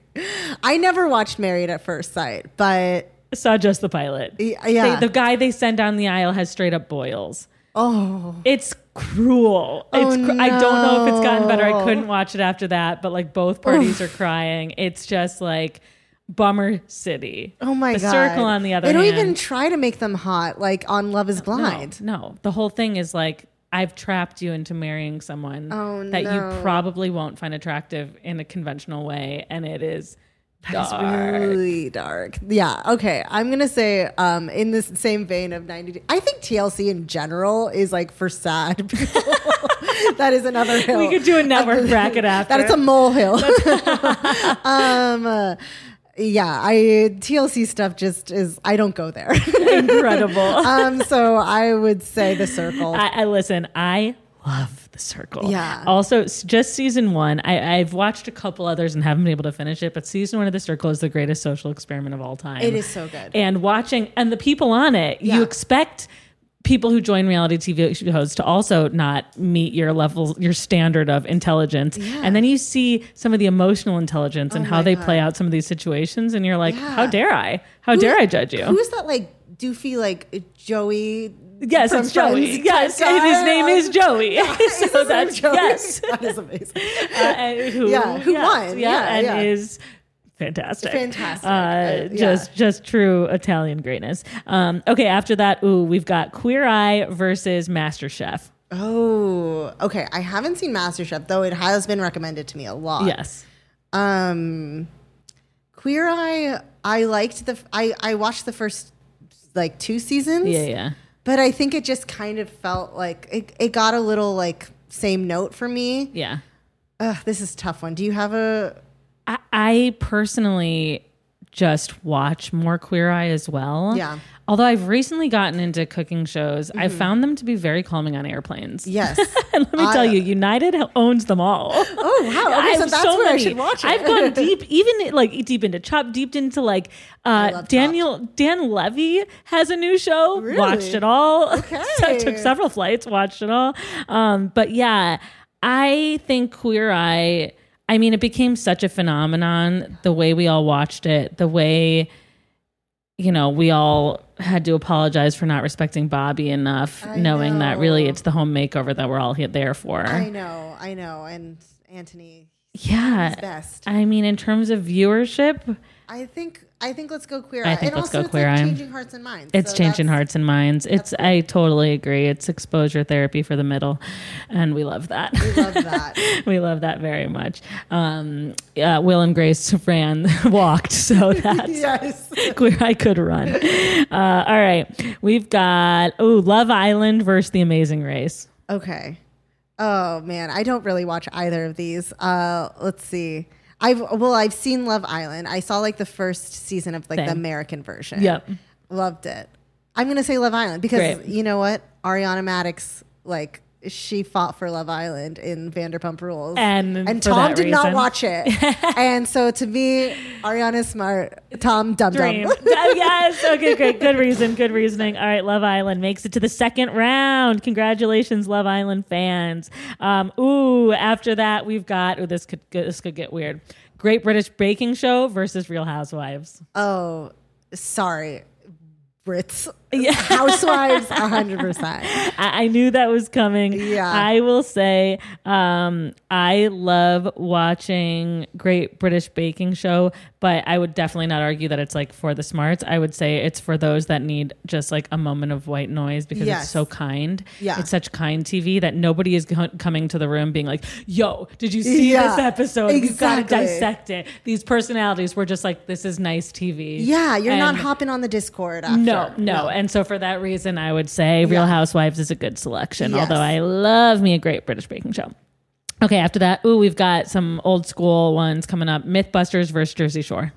I never watched Married at First Sight, but Saw just the pilot. Yeah. They- the guy they send down the aisle has straight up boils. Oh, It's cruel. Oh, it's Oh, cr- I don't know if it's gotten better. I couldn't watch it after that, but like both oh. parties are crying. It's just like bummer city. oh my God. the god. circle on the other They don't hand. even try to make them hot, like on Love Is Blind. No, no. The whole thing is like I've trapped you into marrying someone Oh, that no. you probably won't find attractive in a conventional way, and it is Dark. really dark. Yeah. Okay. I'm gonna say, um, in this same vein of 90. Day- I think TLC in general is like for sad (laughs) people. that is another hill. We could do a network (laughs) bracket after. That is a molehill. (laughs) um, uh, yeah. I TLC stuff just is. I don't go there. incredible. um. So I would say the circle. I, I listen. I love the circle. Yeah. Also, just season one. I, I've watched a couple others and haven't been able to finish it, but season one of the circle is the greatest social experiment of all time. It is so good. And watching and the people on it, you expect people who join reality TV shows to also not meet your level, your standard of intelligence. And then you see some of the emotional intelligence and Oh how they God. play out some of these situations, and you're like, Yeah. how dare I? How dare I judge you? Who's that? Like doofy, like Joey. Yes, it's Joey. Friends Yes, his name is Joey. (laughs) (laughs) So that's Joey? yes. (laughs) that is amazing. Uh, and who, Yeah, who yes, won. Yeah, Yeah, and yeah. is fantastic. Fantastic. Uh, Uh, yeah. Just just true Italian greatness. Um, okay, after that, ooh, we've got Queer Eye versus Master Chef. Oh, okay. I haven't seen MasterChef though. It has been recommended to me a lot. Yes. Um, Queer Eye. I liked the. I I watched the first like two seasons. Yeah, yeah. But I think it just kind of felt like it. It got a little like same note for me. Yeah. Ugh, this is a tough one. Do you have a? I, I personally just watch more Queer Eye as well. Yeah. Mm-hmm. Although I've recently gotten into cooking shows, I found them to be very calming on airplanes. Yes. (laughs) and let me I- tell you, United owns them all. (laughs) Oh wow! I Okay, so have that's so where many. I should watch it. I've gone (laughs) deep, even like deep into Chop, deep into like uh, Daniel Dan Levy has a new show. Really? Watched it all. Okay. so took several flights, watched it all. Um, but yeah, I think Queer Eye. I mean, it became such a phenomenon. The way we all watched it, the way you know, we all had to apologize for not respecting Bobby enough, I knowing that really it's the home makeover that we're all here there for. I know, I know, and Antoni yeah. best. I mean, in terms of viewership, I think I think let's go queer I think and let's also go it's Queer like Eye. changing hearts and minds. it's So changing hearts and minds. It's I totally agree. It's exposure therapy for the middle, and we love that. We love that. (laughs) we love that very much. Um, uh, Will and Grace ran (laughs) walked, so (laughs) that's yes. where I could run. Uh, all right, we've got oh Love Island versus The Amazing Race. Okay. Oh man, I don't really watch either of these. Uh, let's see. I've well, I've seen Love Island. I saw like the first season of like the American version. Yep. Loved it. I'm gonna say Love Island because Great. you know what, Ariana Maddox like she fought for Love Island in Vanderpump Rules, And and Tom did not watch it. (laughs) and so to me, Ariana's smart. Tom dum Dream. (laughs) dum. Oh, yes. Okay, great. Good reason. Good reasoning. All right, Love Island makes it to the second round. Congratulations, Love Island fans. Um, ooh, after that, we've got, ooh, this could, this could get weird. Great British Baking Show versus Real Housewives. Oh, sorry, Brits. Yeah. (laughs) Housewives, hundred percent. I, I knew that was coming. Yeah. I will say, um, I love watching Great British Baking Show, but I would definitely not argue that it's like for the smarts. I would say it's for those that need just like a moment of white noise because Yes. it's so kind. Yeah. It's such kind TV that nobody is co- coming to the room being like, yo, did you see Yeah, this episode? You've got to dissect it. These personalities were just like, this is nice TV. Yeah, you're not hopping on the Discord. After. no, no, and so for that reason, I would say Real. Housewives is a good selection. Yes. Although I love me a great British baking show. Okay, after that, ooh, we've got some old school ones coming up: MythBusters versus Jersey Shore.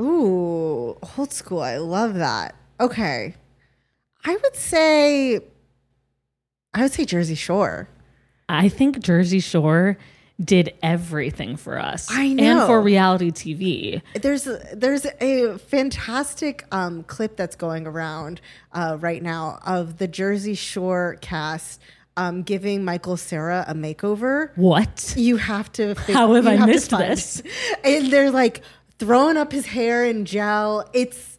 Ooh, old school. I love that. Okay. I would say I would say Jersey Shore. I think Jersey Shore did everything for us. I and for reality TV. There's a, there's a fantastic um, clip that's going around uh, right now of the Jersey Shore cast um, giving Michael Cera a makeover. What? You have to. (laughs) Fig- How have I to missed this? it. (laughs) And they're like throwing up his hair in gel. It's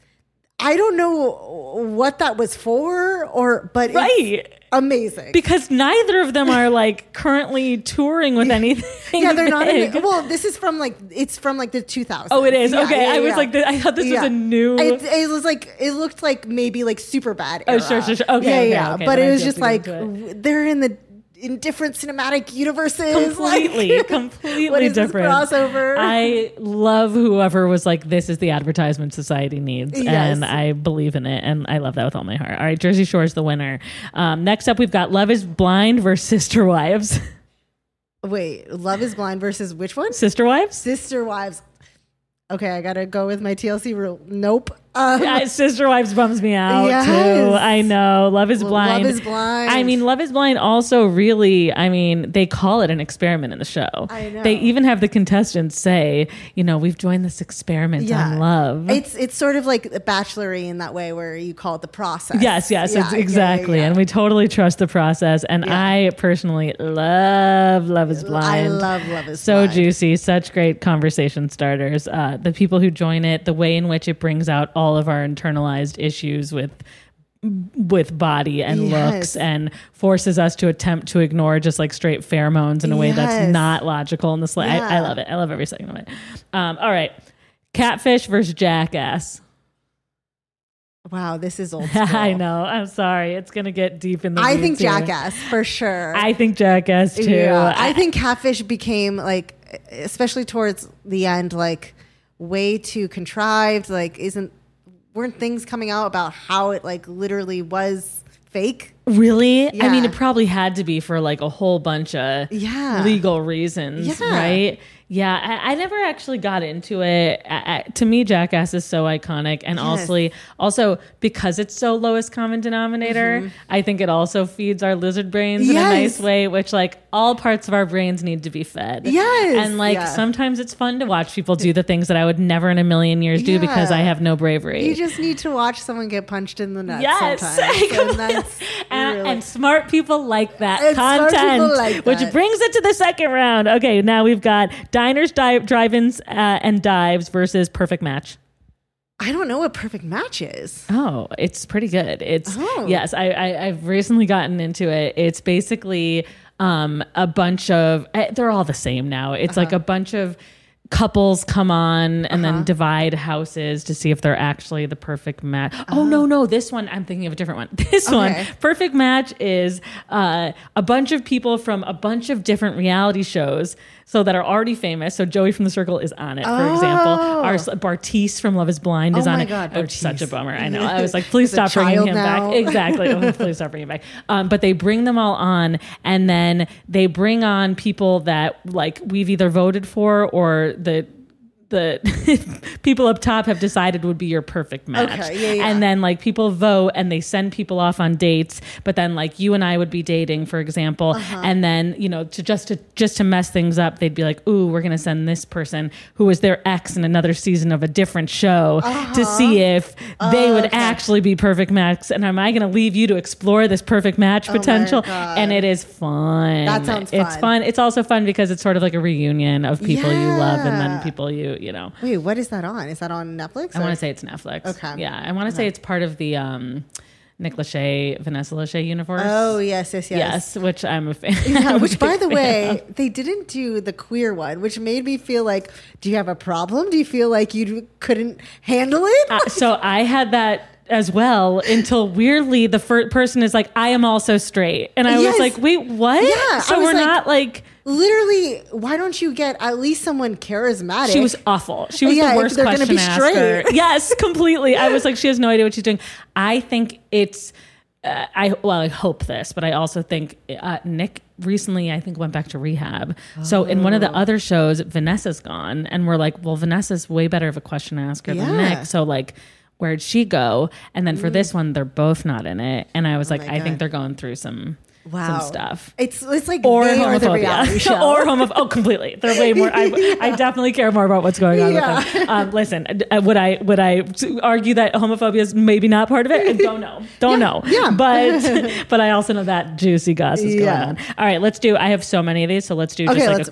I don't know what that was for, or but it's Right. amazing. Because neither of them are like (laughs) currently touring with anything. yeah, they're not. In big. it. Well, this is from like it's from like the 2000s. Oh, it is? Yeah, Okay, yeah, I was like, I thought this was a new- It, it was like it looked like maybe like super bad. Oh, sure, sure, sure. Okay, yeah, okay, yeah. okay, But it was just like they're in the in different cinematic universes. completely, like, (laughs) completely what is this different crossover? I love whoever was like, "This is the advertisement society needs," Yes. and I believe in it, and I love that with all my heart. All right, Jersey Shore is the winner. Um, next up, we've got Love Is Blind versus Sister Wives. (laughs) Wait, Love Is Blind versus which one? Sister Wives. Sister Wives. Okay, I gotta go with my TLC rule. Nope. Um, Yeah, Sister Wives bums me out Yes. too. I know. Love is blind. Love is Blind. I mean, Love is Blind also really, I mean, they call it an experiment in the show. I know. They even have the contestants say, you know, we've joined this experiment on love. It's it's sort of like a bachelory in that way where you call it the process. Yes, yes, Yeah, it's yeah, yeah, exactly. yeah. And we totally trust the process. And Yeah. I personally love Love is Blind. I love Love Is so Blind. juicy, such great conversation starters. Uh, the people who join it, the way in which it brings out all of our internalized issues with with body and Yes. looks and forces us to attempt to ignore just like straight pheromones in a way that's not logical in the slightest. I, I love it. I love every second of it. Um, all right. Catfish versus Jackass. Wow, this is old (laughs) school. I know. I'm sorry. It's gonna get deep in the. I think here. Jackass for sure. I think Jackass too. Yeah, I think Catfish became like, especially towards the end, like way too contrived. Like, isn't weren't things coming out about how it like literally was fake? really. I mean, it probably had to be for like a whole bunch of Yeah. legal reasons, Yeah. right? Yeah, I, I never actually got into it. I, I, to me, Jackass is so iconic, and Yes. also, also because it's so lowest common denominator, I think it also feeds our lizard brains in a Mm-hmm. Nice way. Which, like, all parts of our brains need to be fed. Yes. and like Yeah. sometimes it's fun to watch people do the things that I would never in a million years do because I have no bravery. You just need to watch someone get punched in the nuts. Yes, sometimes. (laughs) and, that's (laughs) and, really- and smart people like that And content, like which brings it to the second round. Okay, now we've got diners, dive, drive-ins, uh, and dives versus perfect match. I don't know what perfect match is. Oh, it's pretty good. It's Oh. yes, I, I I've recently gotten into it. It's basically um a bunch of eh, they're all the same now. It's Uh-huh. like a bunch of couples come on and then divide houses to see if they're actually the perfect match. Oh no, no, this one I'm thinking of a different one. (laughs) This one, perfect match is uh, a bunch of people from a bunch of different reality shows. So that are already famous. So Joey from the Circle is on it, for example. Our Bartise from Love Is Blind is Oh on my it. God, Oh, such a bummer. I (laughs) know. I was like, please stop bringing him now. back. (laughs) Exactly. (laughs) Oh, please stop bringing him back. Um, but they bring them all on, and then they bring on people that like we've either voted for or the the (laughs) people up top have decided would be your perfect match. Okay, yeah, yeah. And then like people vote and they send people off on dates, but then like you and I would be dating, for example, Uh-huh. and then you know to just to just to mess things up, they'd be like, "Ooh, we're gonna send this person who was their ex in another season of a different show to see if they would Uh-huh. Okay. actually be perfect match." And am I gonna leave you to explore this perfect match Oh potential? God. And it is fun. That sounds fun. It's fun. fun. It's also fun because it's sort of like a reunion of people you love and then people you you know. Wait, what is that on? Is that on Netflix? I want to say it's Netflix. Okay. Yeah, I want to say it's part of the um, Nick Lachey, Vanessa Lachey universe. Oh yes, yes, yes. yes, which I'm a fan. Yeah, which, by the (laughs) way, of. they didn't do the queer one, which made me feel like, do you have a problem? Do you feel like you couldn't handle it? Uh, so I had that as well until weirdly the first person is like, I am also straight. And I Yes. was like, wait, what? Yeah, So we're like- not like, Literally, why don't you get at least someone charismatic? she was awful. She was Yeah, the worst they're gonna question be asker. straight. (laughs) Yes, completely. I was like, she has no idea what she's doing. I think it's, uh, I well, I hope this, but I also think uh, Nick recently, I think, went back to rehab. So in one of Oh. the other shows, Vanessa's gone, and we're like, well, Vanessa's way better of a question asker than Nick. So like. Where'd she go? And then for this one, they're both not in it. And I was like, Mm. Oh my I think they're going through some wow some stuff It's it's like or they are the homophobia (laughs) show. or homoph- oh completely they're way more I, (laughs) I definitely care more about what's going on Yeah. with them um, listen uh, would I would I argue that homophobia is maybe not part of it I don't know (laughs) don't know yeah. but but I also know that juicy goss is going Yeah. on all right let's do I have so many of these so let's do just Okay, like a let's-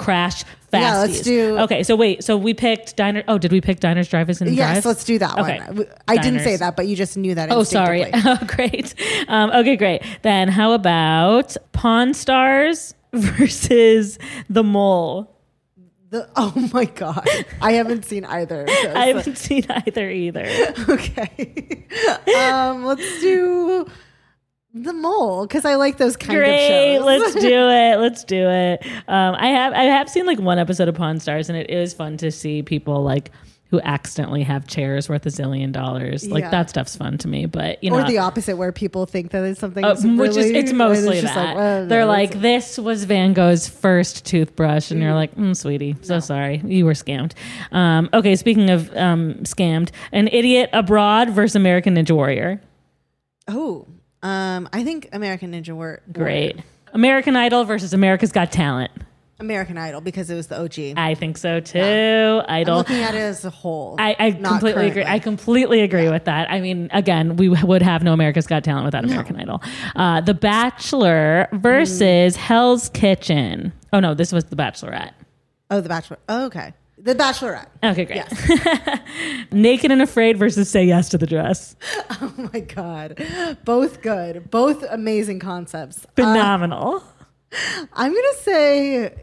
crash Yeah, let's do- okay so wait so we picked diner oh did we pick diners drivers and Yes, drives let's do that Okay. one. I didn't say that, but you just knew that. Oh, sorry. (laughs) Oh, great. Um, okay, great. Then how about Pawn Stars versus The Mole? The, (laughs) oh my god, I haven't seen either. Of (laughs) those. I haven't seen either either. okay, um, let's do the mole because I like those kind Great. of shows. Let's (laughs) do it. Let's do it. Um, I have I have seen like one episode of Pawn Stars, and it is fun to see people like who accidentally have chairs worth a zillion dollars. Like Yeah. that stuff's fun to me. But you know, or the opposite, where people think that it's something, Uh, which is really- it's mostly just that like, well, they're no, like it's- this was Van Gogh's first toothbrush, and you're like, mm, sweetie, so sorry, you were scammed. Um, okay, speaking of um, scammed, an idiot abroad versus American Ninja Warrior. oh, um, I think American Ninja were Great. American Idol versus America's Got Talent. American Idol because it was the OG. I think so too. I'm Idol. looking at it as a whole. I, I not completely agree. currently. I completely agree with that. I mean, again, we (laughs) would have no America's Got Talent without American Idol. Uh, the Bachelor versus Hell's Kitchen. Oh no, this was The Bachelorette. oh, The Bachelor. Oh, okay, The Bachelorette. Okay, great. Yes. (laughs) Naked and Afraid versus Say Yes to the Dress. (laughs) Oh my god, both good, both amazing concepts. Uh, Phenomenal. (laughs) I'm gonna say.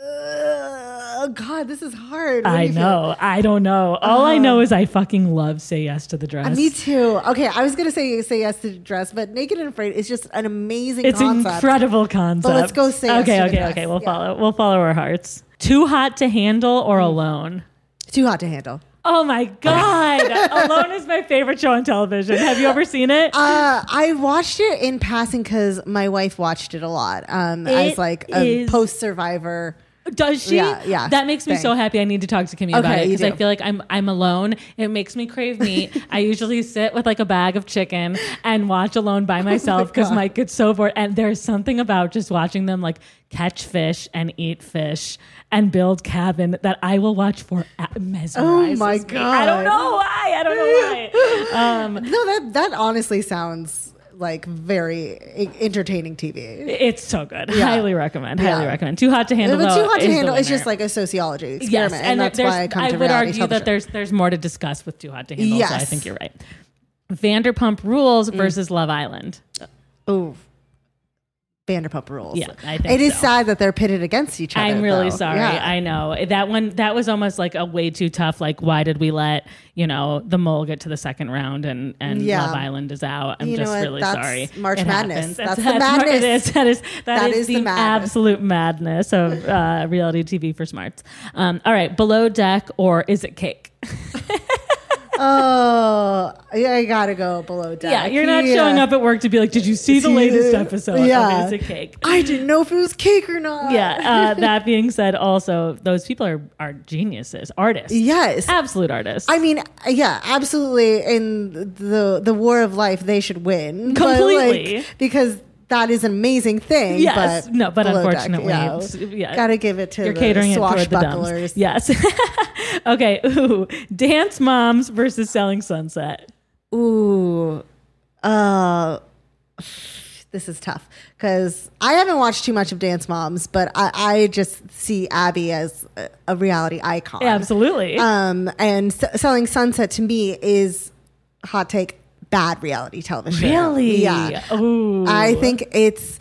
Uh, God, this is hard. What I you feel? know. I don't know. All I know is I fucking love Say Yes to the Dress. Uh, Me too. Okay, I was gonna say say yes to the dress, but naked and afraid is just an amazing. It's an concept. incredible concept. let's go Say Yes Okay, to the okay, Dress. okay. We'll Yeah. follow. We'll follow our hearts. Too hot to handle or alone? Too hot to handle. Oh my god! (laughs) alone is my favorite show on television. Have you ever seen it? Uh, I watched it in passing because my wife watched it a lot um, It as like a is- post survivor. Does she? Yeah, yeah, That makes me thing. so happy. I need to talk to Kimmy about it because I feel like I'm I'm alone. It makes me crave meat. I usually sit with like a bag of chicken and watch alone by (laughs) myself because God. Mike gets so bored. And there's something about just watching them like catch fish and eat fish and build cabin that I will watch for mesmerizes Oh my me. I don't know why. I don't know why. (laughs) Um, No, that that honestly sounds like very entertaining TV. it's so good. Yeah. Highly recommend. Highly recommend. Too hot to handle. but too hot to handle is just like a sociology Yes, experiment, and, that's why I come to would argue that there's there's more to discuss with Too Hot to Handle. So I think you're right. Vanderpump Rules Mm. versus Love Island. Ooh. Vanderpump Rules. Yeah, I think it is so. sad that they're pitted against each other. I'm really though. sorry. Yeah. I know that one. That was almost like a way too tough. Like, why did we let you know the mole get to the second round and and Yeah. Love Island is out? I'm You just really That's sorry. March It Madness. happens. That's (laughs) the madness. It is. (laughs) That is that That is, is the, the madness. absolute madness of uh, reality TV for smarts. Um, all right, below deck or is it cake? (laughs) Oh, yeah, I gotta go below deck. Yeah, you're not Yeah. showing up at work to be like, did you see the latest episode? Yeah. of Is it cake? I didn't know if it was cake or not. yeah. Uh, that being said, also those people are are geniuses, artists. Yes. absolute artists. I mean, yeah, absolutely. In the the war of life, they should win But, Completely. like, because that is an amazing thing. Yes, but no, but below deck, unfortunately, yeah. yeah. gotta give it to You're the catering it the swashbucklers. Yes. (laughs) okay. Ooh, dance moms versus selling sunset. Ooh, uh, this is tough because I haven't watched too much of Dance Moms, but I, I just see Abby as a, a reality icon. Absolutely. Um, and S- Selling Sunset to me is hot take bad reality television. really? Yeah. Ooh. I think it's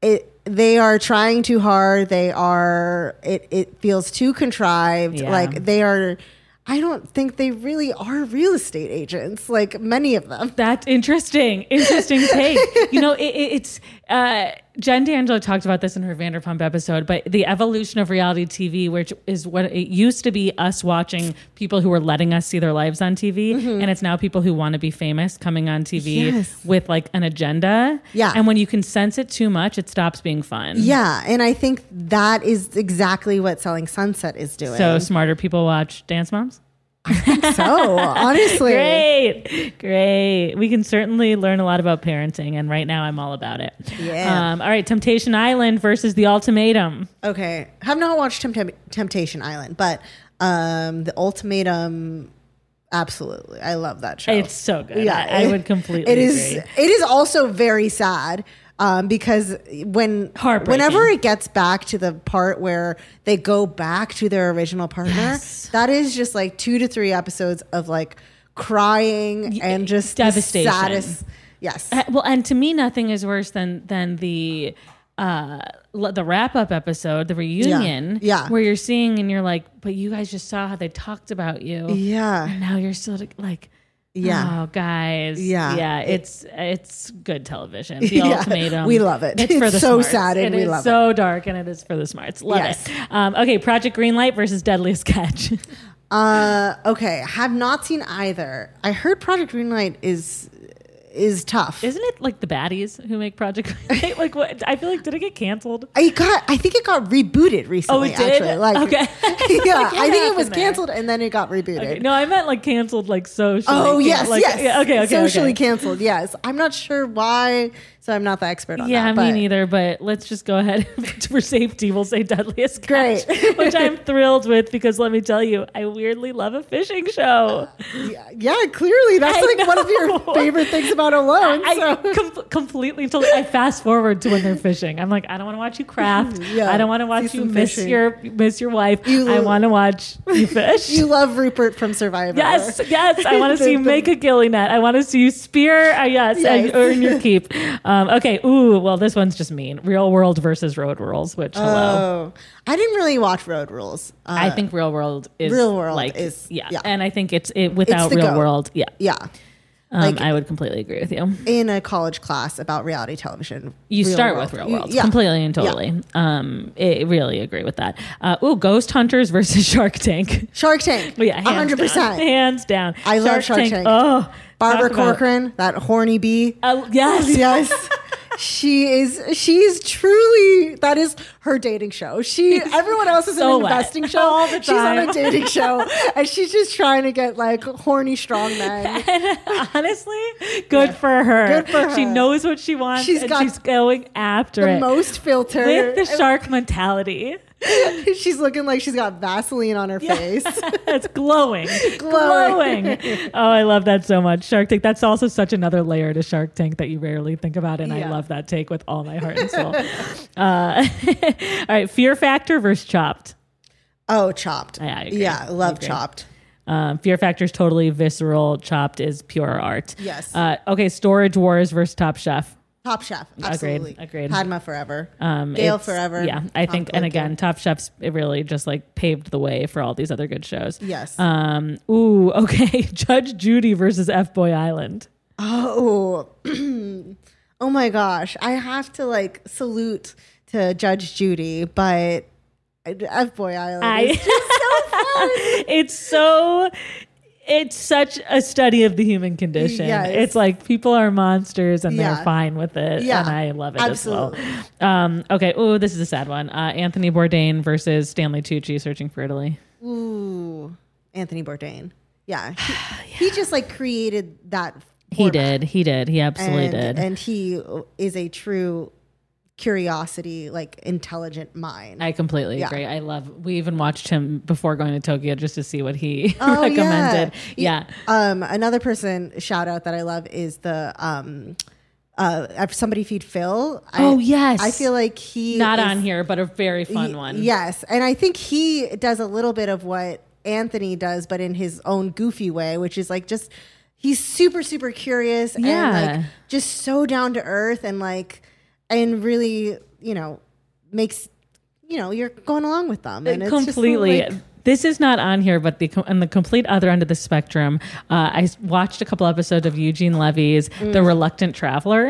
it. They are trying too hard. They are. It. It feels too contrived. Yeah. Like they are. I don't think they really are real estate agents, like many of them. That's interesting. Interesting take. you know, it, it, it's uh, Jen D'Angelo talked about this in her Vanderpump episode, but the evolution of reality TV, which is what it used to be us watching people who were letting us see their lives on TV, and it's now people who want to be famous coming on TV Mm-hmm. Yes. with like an agenda. Yeah. And when you can sense it too much, it stops being fun. Yeah, and I think that is exactly what Selling Sunset is doing. So smarter people watch Dance Moms. So honestly, (laughs) Great, great. We can certainly learn a lot about parenting, and right now I'm all about it. Yeah. Um, all right, Temptation Island versus The Ultimatum. Okay, have not watched Tempt- Temptation Island, but um, the Ultimatum, absolutely, I love that show. It's so good. I, I would completely. It is. agree. It is also very sad um, because when whenever it gets back to the part where they go back to their original partner, Yes. that is just like two to three episodes of like crying and just devastation. yes. Uh, Well, and to me, nothing is worse than than the uh the wrap up episode, the reunion, Yeah. where you're seeing and you're like, but you guys just saw how they talked about you, Yeah. and now you're still like. Yeah. Oh, guys. Yeah. Yeah. It's it's good television. The (laughs) Yeah. ultimatum. We love it. It's for the so smarts. sad and It we is love so dark and it is for the smarts. Love Yes. it. Um, okay, Project Greenlight versus Deadliest Catch. (laughs) Uh, okay, have not seen either. I heard Project Greenlight is is tough. Isn't it like the baddies who make Project (laughs) like what? I feel like did it get canceled? I got. I think it got rebooted recently. Oh, it did? Actually, like Okay. (laughs) yeah, (laughs) Like, I think it was happened there? canceled and then it got rebooted. Okay, no, I meant like canceled, like socially. Oh yes, like, yes. yeah, okay, okay, Socially okay. canceled. Yes, I'm not sure why, so I'm not the expert on Yeah, that. Yeah, me neither. But let's just go ahead for safety. We'll say Deadliest Catch, Great. which I'm thrilled with because let me tell you, I weirdly love a fishing show. Yeah, yeah, clearly that's I like one of your favorite things about Alone. I so. (laughs) com- completely, totally. I fast forward to when they're fishing. I'm like, I don't want to watch you craft. Yeah, I don't want to watch you miss fishing. your miss your wife. You- I want to watch you (laughs) fish. you love Rupert from Survivor. Yes, yes. I want to (laughs) see you make a gilly net. I want to see you spear. Uh, yes, and Yes. earn your keep. Um, okay. Ooh, well, this one's just mean. Real world versus road rules. Which hello. Oh, I didn't really watch Road Rules. Uh, I think real world is Real World like is- yeah. yeah. and I think it's it without the real world. Yeah, yeah, um, like- I would completely agree with you. in a college class about reality television. You Real start World. with real You- world yeah. completely and totally. Um, I really agree with that. Uh, ooh, Ghost Hunters versus (laughs) Shark Tank. Shark Tank. Well, (laughs) yeah, hands hundred down. percent. hands down. I love Shark Tank. Oh, Barbara Corcoran, that horny bee. Uh, yes, yes. (laughs) She is she's truly that is her dating show. She (laughs) everyone else is So an investing show. All the time. She's on a dating show (laughs) and she's just trying to get like horny strong (laughs) men. Honestly, good for her. Good for her. She knows what she wants She's and got she's going after The it. most filter. with the shark mentality. she's looking like she's got Vaseline on her face. it's glowing. Glowing. glowing. Oh, I love that so much. Shark Tank. That's also such another layer to Shark Tank that you rarely think about. And I love that take with all my heart and soul. uh, (laughs) all right. Fear Factor versus Chopped. Oh, chopped. Yeah. Yeah, love chopped. Um, Fear Factor is totally visceral. Chopped is pure art. Yes. Uh, okay. Storage Wars versus Top Chef. Top Chef. Absolutely. agreed. Padma forever. Um, Gail forever. Yeah, I think, and again, Top Chef's it really just like paved the way for all these other good shows. Yes. Um. Ooh. (laughs) Okay. Judge Judy versus F Boy Island. Oh, (clears throat) oh my gosh! I have to like salute to Judge Judy, but F Boy Island I- is so (laughs) fun. It's so. It's such a study of the human condition. Yes. It's like people are monsters and Yeah. they're fine with it. Yeah. And I love it Absolutely. as well. Um, okay. Oh, this is a sad one. Uh, Anthony Bourdain versus Stanley Tucci searching for Italy. Ooh, Anthony Bourdain. Yeah, (sighs) he, he just like created that. He did. He did. He absolutely and, did. and he is a true curiosity, like intelligent mind. I completely Yeah. agree. I love. We even watched him before going to Tokyo just to see what he (laughs) Oh, recommended. yeah. Yeah. Um, another person shout out that I love is the um, uh, somebody feed Phil. I, Oh, yes. I feel like he Not is- on here, but a very fun y- one. Yes, and I think he does a little bit of what Anthony does, but in his own goofy way, which is like just he's super super curious Yeah. and like just so down to earth and like and really you know makes you know you're going along with them and it's just completely. like- This is not on here, but the on the complete other end of the spectrum, uh, I watched a couple episodes of Eugene Levy's The Reluctant Traveler,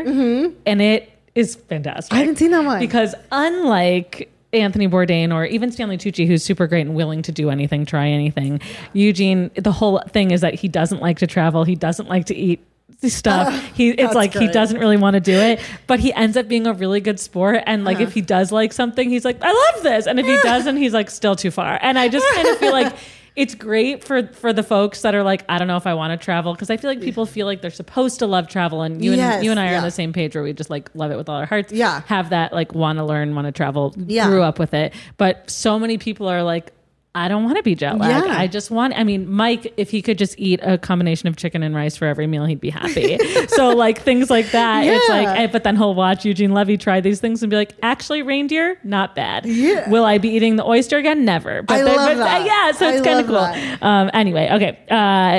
and it is fantastic. I haven't seen that one. because unlike Anthony Bourdain or even Stanley Tucci, who's super great and willing to do anything, try anything, Eugene, the whole thing is that he doesn't like to travel. He doesn't like to eat stuff. (laughs) he it's like he doesn't really want to do it, but he ends up being a really good sport. And like if uh-huh. he does like something, he's like, I love this. And if he doesn't, he's like still too far. And I just kind of feel like (laughs) it's great for for the folks that are like, I don't know if I want to travel because I feel like people feel like they're supposed to love travel, and you Yes, and you and I are yeah. on the same page where we just like love it with all our hearts. Yeah. have that like want to learn, want to travel, Yeah. grew up with it. But so many people are like. I don't want to be jet lagged. Yeah. I just want. I mean, Mike, if he could just eat a combination of chicken and rice for every meal, he'd be happy. (laughs) so, like things like that. Yeah. It's like, eh, but then he'll watch Eugene Levy try these things and be like, actually, reindeer, not bad. Yeah. Will I be eating the oyster again? Never. But, I they- love but, uh, that. yeah, so it's kind of cool. Um, anyway, okay. Uh,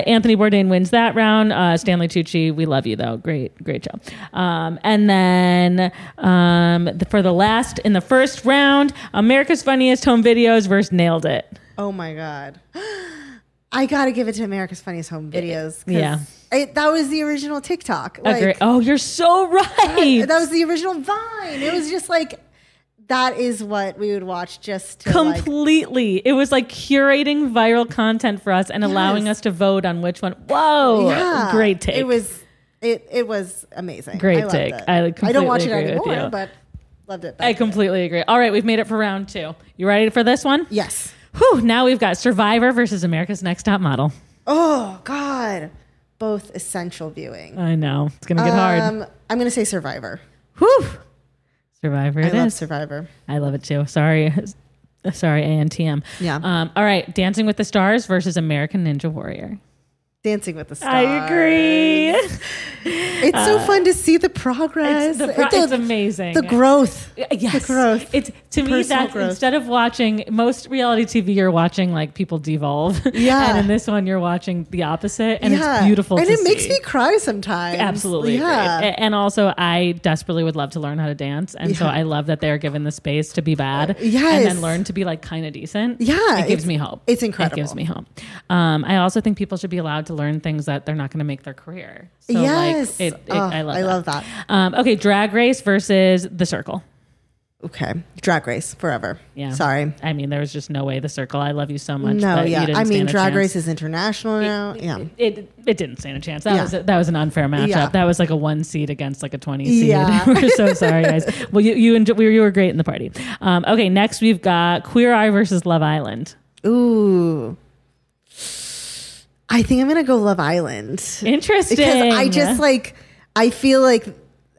Anthony Bourdain wins that round. Uh, Stanley Tucci, we love you though. Great, great show. Um, and then um, the, for the last in the first round, America's Funniest Home Videos versus Nailed It. Oh my god. (gasps) I gotta give it to America's Funniest Home Videos. Yeah. it- that was the original TikTok. Agree. Like, oh, you're so right. that was the original Vine. It was just like that is what we would watch just to like, Completely. it was like curating viral content for us and allowing us to vote on which one. Whoa. yeah. Great take. It was it it was amazing. Great I loved take. I I don't watch it completely anymore, but loved it. I then. completely agree. All right, we've made it for round two. You ready for this one? Yes. Whew, now we've got Survivor versus America's Next Top Model. Oh God. Both essential viewing. I know. It's going to get hard. Um, I'm gonna say Survivor. Whew. Survivor I it love. Survivor. I love it too. Sorry. Sorry, ANTM. Yeah. Um, all right, Dancing with the Stars versus American Ninja Warrior. Dancing with the Stars. I agree. It's so fun to see the progress. It's, the pro- the, it's amazing. the growth. Yes. The growth. It's to me that growth. instead of watching most reality TV, you're watching like people devolve. (laughs) Yeah. and in this one, you're watching the opposite, and it's beautiful. And it makes me cry sometimes. Absolutely. Yeah. agree. And also, I desperately would love to learn how to dance. And so I love that they're given the space to be bad and yes. then learn to be like kind of decent. Yeah, It gives me hope. it's incredible. It gives me hope. Um, I also think people should be allowed to learn things that they're not going to make their career. So, Yes. Like, it, it, Oh, I love I that. love that. Um, okay. Drag Race versus The Circle. Okay. Drag race forever. Yeah. Sorry. I mean, there was just no way The Circle. I love you so much. No, but you yeah. I mean, drag chance. race is international now. Yeah. It it didn't stand a chance. That Yeah. was a, that was an unfair matchup. Yeah. That was like a one seed against like a twenty seed. Yeah. (laughs) We're so sorry, guys. (laughs) Well, you you enjoy, you were great in the party. Um, okay, next we've got Queer Eye versus Love Island. Ooh. I think I'm gonna go Love Island. Interesting. Because I just like I feel like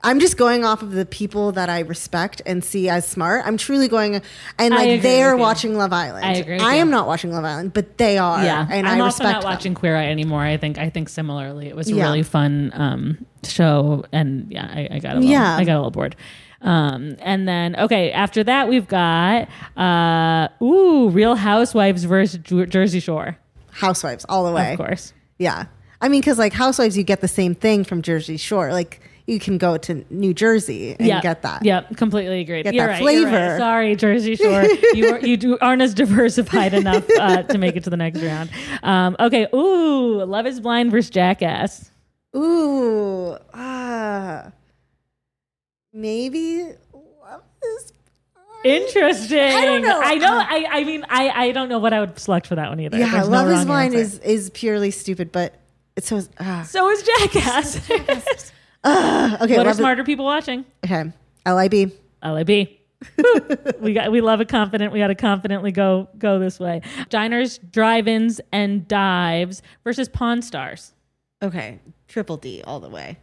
I'm just going off of the people that I respect and see as smart. I'm truly going and like they're watching Love Island. I agree I you. am not watching Love Island, but they are. yeah, And I'm I also not them. watching Queer Eye anymore. I think I think similarly, it was a Yeah. really fun um, show, and yeah, I, I got a little, Yeah. I got a little bored. Um, and then okay, after that we've got uh, ooh, Real Housewives versus Jersey Shore, Housewives all the way. of course. Yeah. I mean, because like Housewives, you get the same thing from Jersey Shore. Like you can go to New Jersey and yeah, get that. Yeah, completely agreed. Get you're that right, you're right. flavor. Sorry, Jersey (laughs) Shore. you are, you do, aren't as diversified (laughs) enough uh, to make it to the next round. Um, okay. Ooh, Love Is Blind versus Jackass. Ooh. Ah. maybe Interesting. I don't know. I know. I, I mean, I, I don't know what I would select for that one either. Yeah, There's no Love is wrong Blind answer. is is purely stupid, but it's so ah. So is Jackass. (laughs) okay. what are is- smarter people watching? okay, LIB. LAB. (laughs) we got we love it confident. We got to confidently go go this way. Diners, drive-ins, and dives versus Pawn Stars. Okay, Triple D all the way.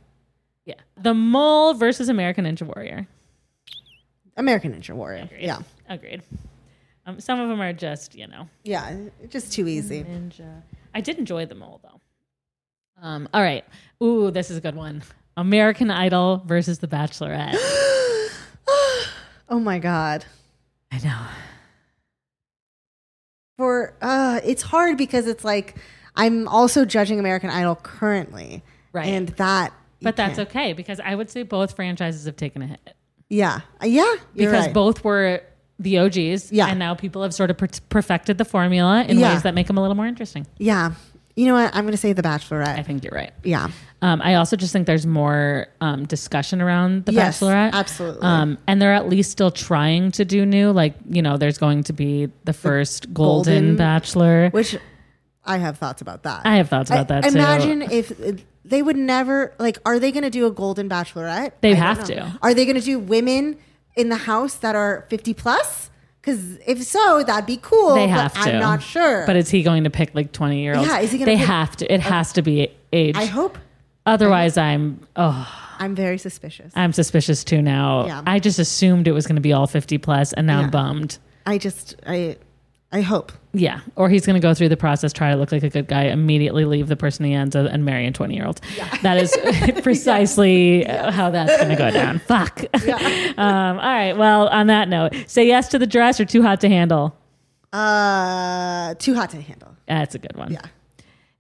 Yeah. The Mole versus American Ninja Warrior. American Ninja Warrior. Agreed. Yeah, Agreed. Um, some of them are just, you know, yeah, just too easy. ninja. I did enjoy them all though. Um, all right. Ooh, this is a good one. American Idol versus The Bachelorette. (gasps) Oh my god. I know. For uh, it's hard because it's like I'm also judging American Idol currently, Right. And that, But that's can't- okay because I would say both franchises have taken a hit yeah, Uh, yeah. Because right. both were the OGs. Yeah. And now people have sort of per- perfected the formula in Yeah. ways that make them a little more interesting. Yeah. You know what? I'm going to say The Bachelorette. I think you're right. yeah. Um, I also just think there's more um, discussion around The Yes, Bachelorette. absolutely. Um, and they're at least still trying to do new. Like, you know, there's going to be the first Golden, Golden- Bachelor. Which I have thoughts about that. I have thoughts about that too. Imagine if they would never like. Are they going to do a golden bachelorette? They I have to. Are they going to do women in the house that are fifty plus? Because if so, that'd be cool. They have to. I'm not sure. But is he going to pick like 20 year olds? Yeah, is he gonna They pick- have to. It has to be age. I hope. Otherwise, I'm oh, I'm very suspicious. I'm suspicious too now. Yeah. I just assumed it was going to be all 50 plus, and now Yeah. I'm bummed. I just I I hope. Yeah, or he's going to go through the process, try to look like a good guy, immediately leave the person he ends, up and marry a 20 year old. That is (laughs) (laughs) precisely how that's going to go down. (laughs) Fuck. um, all right. Well, on that note, say yes to the dress or too hot to handle. Uh, too hot to handle. That's a good one. Yeah.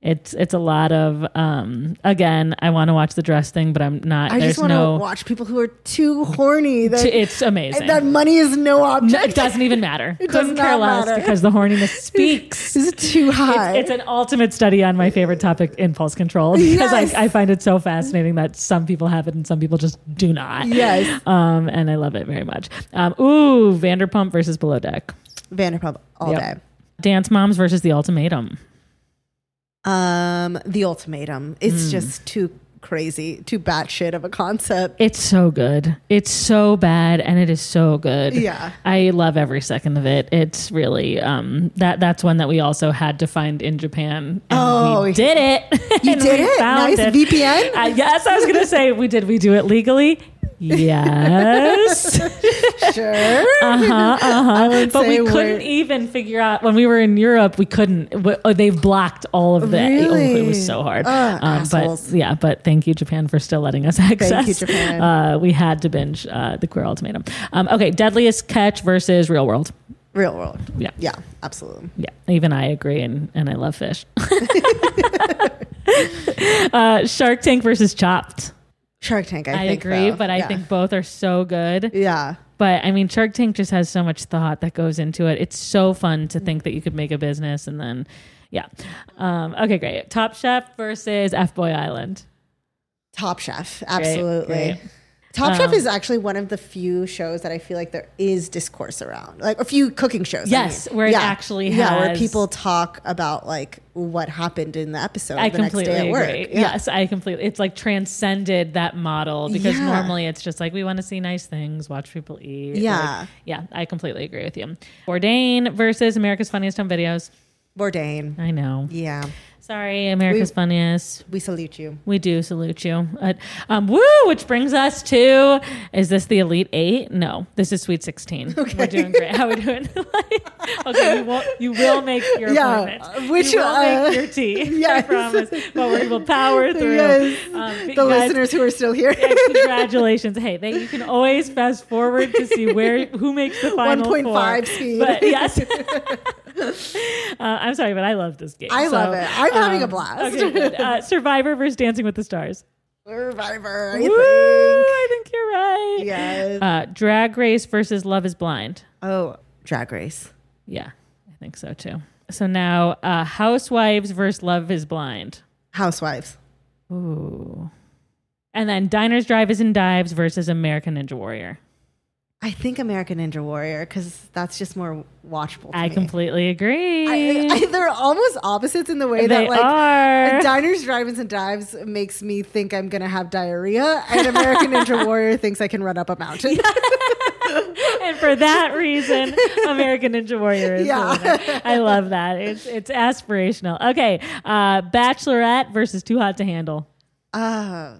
It's it's a lot of um again, I want to watch the dress thing, but I'm not I just want to no watch people who are too horny. (laughs) That, it's amazing. that money is no No, object. it doesn't even matter. (laughs) It does Couldn't care less matter. because the horniness (laughs) speaks. Is too high. It's, it's an ultimate study on my favorite topic, impulse control, because Yes. I, I find it so fascinating that some people have it and some people just do not. Yes. Um, and I love it very much. Um, ooh, Vanderpump versus Below Deck. Vanderpump all Yep. day. Dance Moms versus The Ultimatum. Um, the ultimatum. It's Hmm. just too crazy, too batshit of a concept. It's so good. It's so bad and it is so good. Yeah. I love every second of it. It's really um that that's one that we also had to find in Japan. And Oh, we did it. You (laughs) did it? Nice VPN? Uh, yes, I was gonna say we did we do it legally? Yes. (laughs) Sure. uh-huh, uh-huh. But we couldn't we're- even figure out when we were in Europe. We couldn't. oh, They've blocked all of the. Oh, it was so hard. Ugh, Um, but yeah, but thank you Japan for still letting us access. Thank you, Japan. Uh, we had to binge uh, the Queer Ultimatum. Um, okay, Deadliest Catch versus Real World. Real world. Yeah. Yeah, absolutely. Yeah, even I agree, and, and I love fish. (laughs) (laughs) uh, Shark Tank versus Chopped. Shark Tank, I, I, agree, though. but I Yeah. think both are so good. Yeah. But I mean, Shark Tank just has so much thought that goes into it. It's so fun to think that you could make a business and then, yeah. Um, okay, great. Top Chef versus F Boy Island. Top Chef, absolutely. great. Top Um, Chef is actually one of the few shows that I feel like there is discourse around, like a few cooking shows. I Yes, mean. where it actually yeah, where people talk about like what happened in the episode I the next completely day at work. agree. Yeah. Yes, I completely. It's like transcended that model because Yeah. normally it's just like we want to see nice things, watch people eat. Yeah. Like, yeah, I completely agree with you. Bourdain versus America's Funniest Home Videos. Bourdain. I know. Yeah, Sorry, America's We- Funniest. we salute you. We do salute you. Uh, um, woo! Which brings us to: Is this the Elite Eight? No, this is Sweet Sixteen. (laughs) We're doing great. How are we doing? (laughs) okay, you will you will make your Yeah, appointment. uh, which, you will uh, make your tea. (laughs) I promise. But we will power through. Yes. Um, The guys, listeners who are still here. yeah, congratulations. Hey, they, you can always fast forward to see where who makes the final 1.5 speed. But yes, uh, (laughs) I'm sorry, but I love this game. I love it. I'm having a um, blast. Okay. Uh, (laughs) Survivor versus Dancing with the Stars. Survivor, I Woo, think. I think you're right. Yes. Uh, Drag Race versus Love is Blind. oh, Drag Race. Yeah, I think so too. So now, uh, Housewives versus Love is Blind. Housewives. Ooh. And then Diners, Drives, and Dives versus American Ninja Warrior. I think American Ninja Warrior because that's just more watchable. To I me. completely agree. I, I, (laughs) they're almost opposites in the way they that like are. diners, drive-ins, and dives makes me think I'm gonna have diarrhea, and American Ninja (laughs) Warrior thinks I can run up a mountain. (laughs) and for that reason, American Ninja Warrior is Yeah. I love that. It's it's aspirational. Okay, uh, Bachelorette versus Too Hot to Handle. Uh,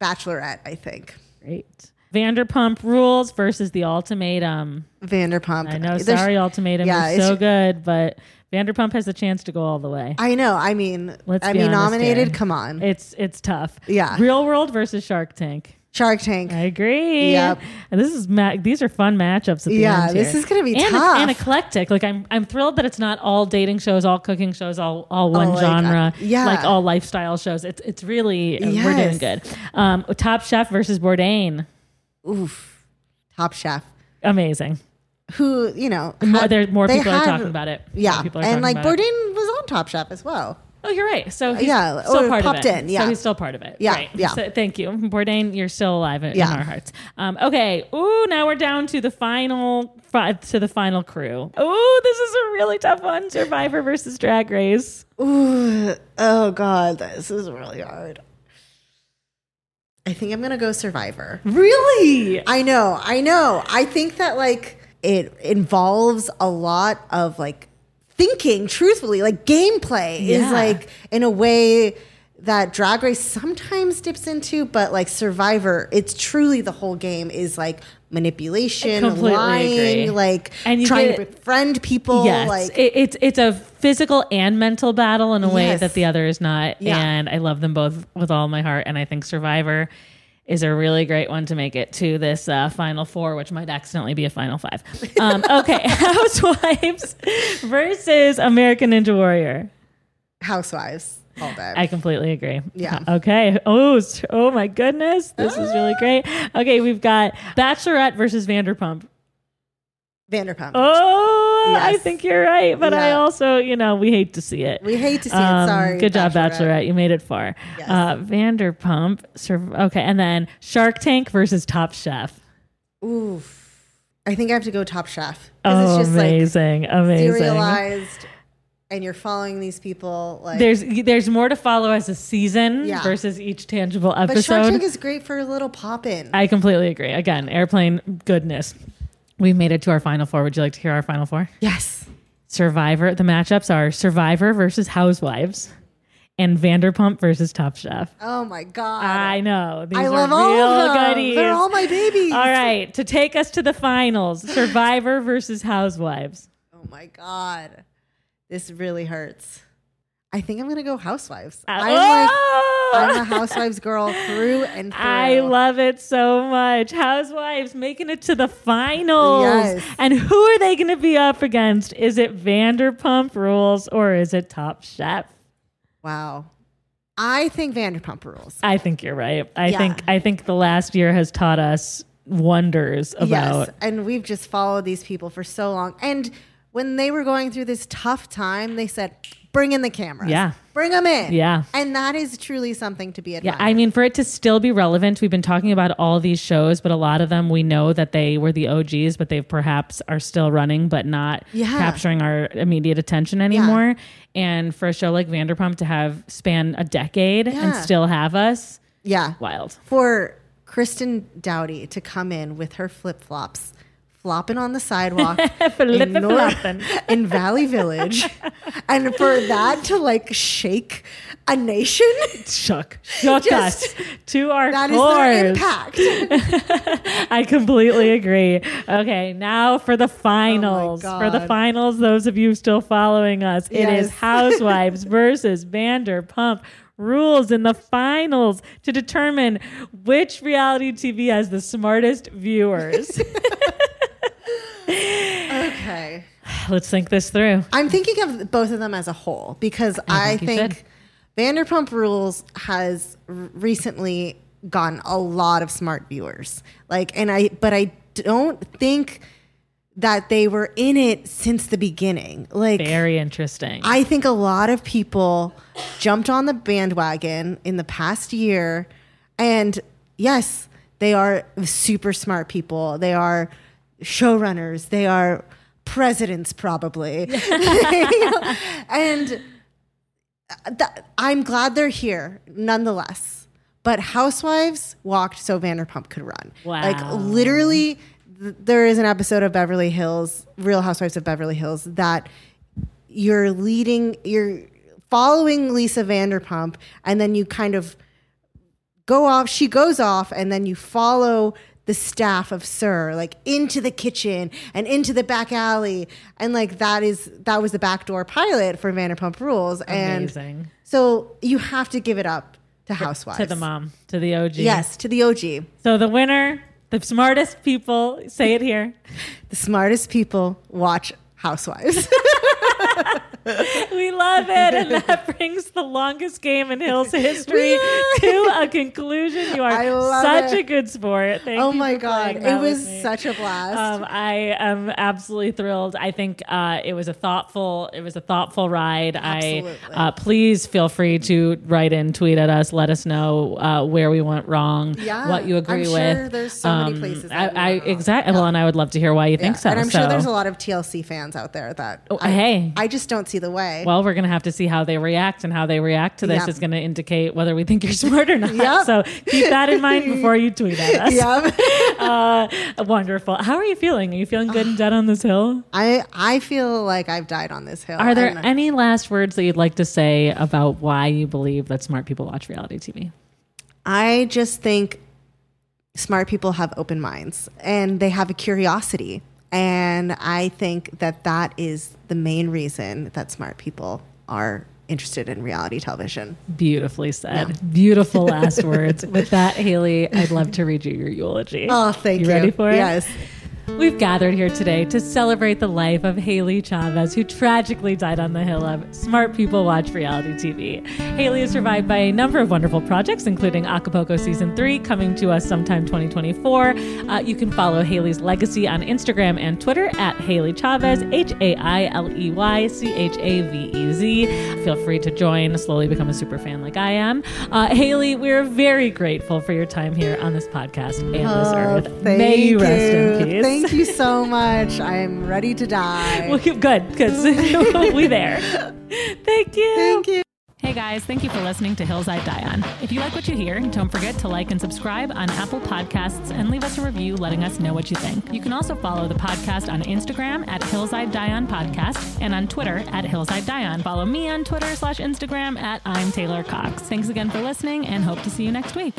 Bachelorette, I think. Great. Vanderpump Rules versus The Ultimatum. Vanderpump. I know. There's- Sorry, Ultimatum yeah, is so good, but Vanderpump has a chance to go all the way. I know. I mean, Let's I be mean, nominated. here. Come on, It's it's tough. Yeah. Real World versus Shark Tank. Shark Tank. I agree. Yep. And this is ma- these are fun matchups. At the Yeah, end this is gonna be and, tough. and eclectic. Like I'm I'm thrilled that it's not all dating shows, all cooking shows, all all one like, genre. uh, yeah. like all lifestyle shows. It's it's really uh, we're doing good. Um, Top Chef versus Bourdain. Oof. Top Chef. Amazing. who you know More, had- there, more they people are talking about it. Yeah, and like about it. Bourdain was on Top Chef as well. Oh, you're right. So he's Yeah, still part popped of it. in, yeah. So he's still part of it. Yeah, Right. yeah. So thank you, Bourdain. You're still alive in, in our hearts. Um, okay. Ooh, now we're down to the final fi- to the final crew. Ooh, this is a really tough one. Survivor versus Drag Race. Ooh, oh god, this is really hard. I think I'm gonna go Survivor. Really? I know, I know. I think that like it involves a lot of like thinking truthfully, like gameplay Yeah. is like in a way that drag race sometimes dips into, but like Survivor, it's truly the whole game is like manipulation, lying, agree. like And trying get- to befriend people. Yes, like it, it's it's a physical and mental battle in a way Yes. that the other is not, Yeah. and I love them both with all my heart. And I think Survivor is a really great one to make it to this uh, final four, which might accidentally be a final five. Um, (laughs) okay, (laughs) Housewives versus American Ninja Warrior. housewives all day. I completely agree. Yeah. Okay. Oh, oh my goodness, this is really great. Okay, we've got Bachelorette versus Vanderpump. Vanderpump. Oh, I think you're right, but I also, you know, we hate to see it. We hate to see Um, it. Sorry. Good job, Bachelorette. You made it far. Yes. Uh, Vanderpump. Sur- okay, and then Shark Tank versus Top Chef. Oof. I think I have to go Top Chef Oh, it's just like amazing, amazing. serialized, and you're following these people. Like, There's there's more to follow as a season Yeah. versus each tangible episode. but Shark. Tank is great for a little pop in. I completely agree. Again, airplane goodness. We've made it to our final four. Would you like to hear our final four? yes. Survivor. The matchups are Survivor versus Housewives, and Vanderpump versus Top Chef. Oh my god. I know. These I love all of them. goodies. They're all my babies. All right, to take us to the finals, Survivor versus Housewives. (laughs) Oh my god. This really hurts. I think I'm gonna go Housewives. Uh, I'm like oh! I'm a Housewives girl through (laughs) and through. I love it so much. Housewives making it to the finals. Yes. And who are they going to be up against? Is it Vanderpump Rules or is it Top Chef? Wow. I think Vanderpump rules. I think you're right. I Yeah. think I think the last year has taught us wonders about Yes, and we've just followed these people for so long. And when they were going through this tough time, they said, "Bring in the cameras. Yeah. bring them in. Yeah. and that is truly something to be admired. Yeah, I mean, for it to still be relevant, we've been talking about all these shows, but a lot of them we know that they were the OGs, but they perhaps are still running, but not Yeah. capturing our immediate attention anymore. And for a show like Vanderpump to have span a decade and still have us, yeah. wild. For Kristen Doute to come in with her flip flops, flopping on the sidewalk (laughs) in, Flip-a-floppin'. (laughs) in Valley Village, and for that to like shake a nation, Shook, shook Just- us to our that is their impact. (laughs) I completely agree. Okay, now for the finals. Oh for the finals, those of you still following us, it is Yes. Housewives versus Vanderpump Rules in the finals to determine which reality TV has the smartest viewers. Okay. Let's think this through. I'm thinking of both of them as a whole because I, think you think. Vanderpump Rules has recently gotten a lot of smart viewers. Like, and I, but I don't think that they were in it since the beginning. Like, Very interesting. I think a lot of people jumped on the bandwagon in the past year. And yes, they are super smart people. They are showrunners. They are presidents, probably. You (laughs) know? (laughs) And uh, th- I'm glad they're here nonetheless. But Housewives walked so Vanderpump could run. Wow. Like literally, th- there is an episode of Beverly Hills, Real Housewives of Beverly Hills, that you're leading, you're following Lisa Vanderpump, and then you kind of go off. She goes off, and then you follow the staff of SUR like into the kitchen and into the back alley, and like that is that was the backdoor pilot for Vanderpump Rules, and Amazing. so you have to give it up to Housewives. To the mom, to the OG. Yes, to the OG. So the winner, the smartest people, say it here. (laughs) The smartest people watch Housewives. (laughs) we love it. And that (laughs) brings the longest game in Hills history to a conclusion. You are such it. a good sport. Thank oh you my god, it was such a blast. Um, I am absolutely thrilled. I think uh, it was a thoughtful. It was a thoughtful ride. Absolutely. I uh, please feel free to write in, tweet at us, let us know uh, where we went wrong, Yeah, what you agree I'm with. Um, sure there's so many places I, I exactly. Well, and I would love to hear why you Yeah, think so. And I'm sure So- there's a lot of TLC fans out there that I, hey. I just don't see the way. Well, we're going to have to see how they react, and how they react to this Yep. is going to indicate whether we think you're (laughs) smart or not. Yep. So keep that in mind before you tweet at us. yeah. (laughs) Uh, wonderful. How are you feeling? Are you feeling good and dead on this hill? (sighs) I I feel like I've died on this hill. Are there any last words that you'd like to say about why you believe that smart people watch reality TV? I just think smart people have open minds and they have a curiosity. And I think that that is the main reason that smart people are interested in reality television. Beautifully said. Beautiful last (laughs) words. With that, Hailey, I'd love to read you your eulogy. Oh, thank you. You ready for it? Yes. We've gathered here today to celebrate the life of Hailey Chavez, who tragically died on the hill of Smart People Watch Reality TV. Hailey is survived by a number of wonderful projects, including Acapulco Season 3, coming to us sometime 2024. Uh, you can follow Hailey's legacy on Instagram and Twitter at Hailey Chavez, H A I L E Y C H A V E Z. Feel free to join, slowly become a super fan like I am. Uh, Hailey, we're very grateful for your time here on this podcast and this Oh, earth. thank May you rest you. in peace. Thank you so much. I am ready to die. Well, good, because (laughs) we there. Thank you. Thank you. Hey guys, thank you for listening to Hills I Die On. If you like what you hear, don't forget to like and subscribe on Apple Podcasts and leave us a review letting us know what you think. You can also follow the podcast on Instagram at Hills I Die On Podcast and on Twitter at Hills I Die On. Follow me on Twitter slash Instagram at I'm Taylor Cox. Thanks again for listening and hope to see you next week.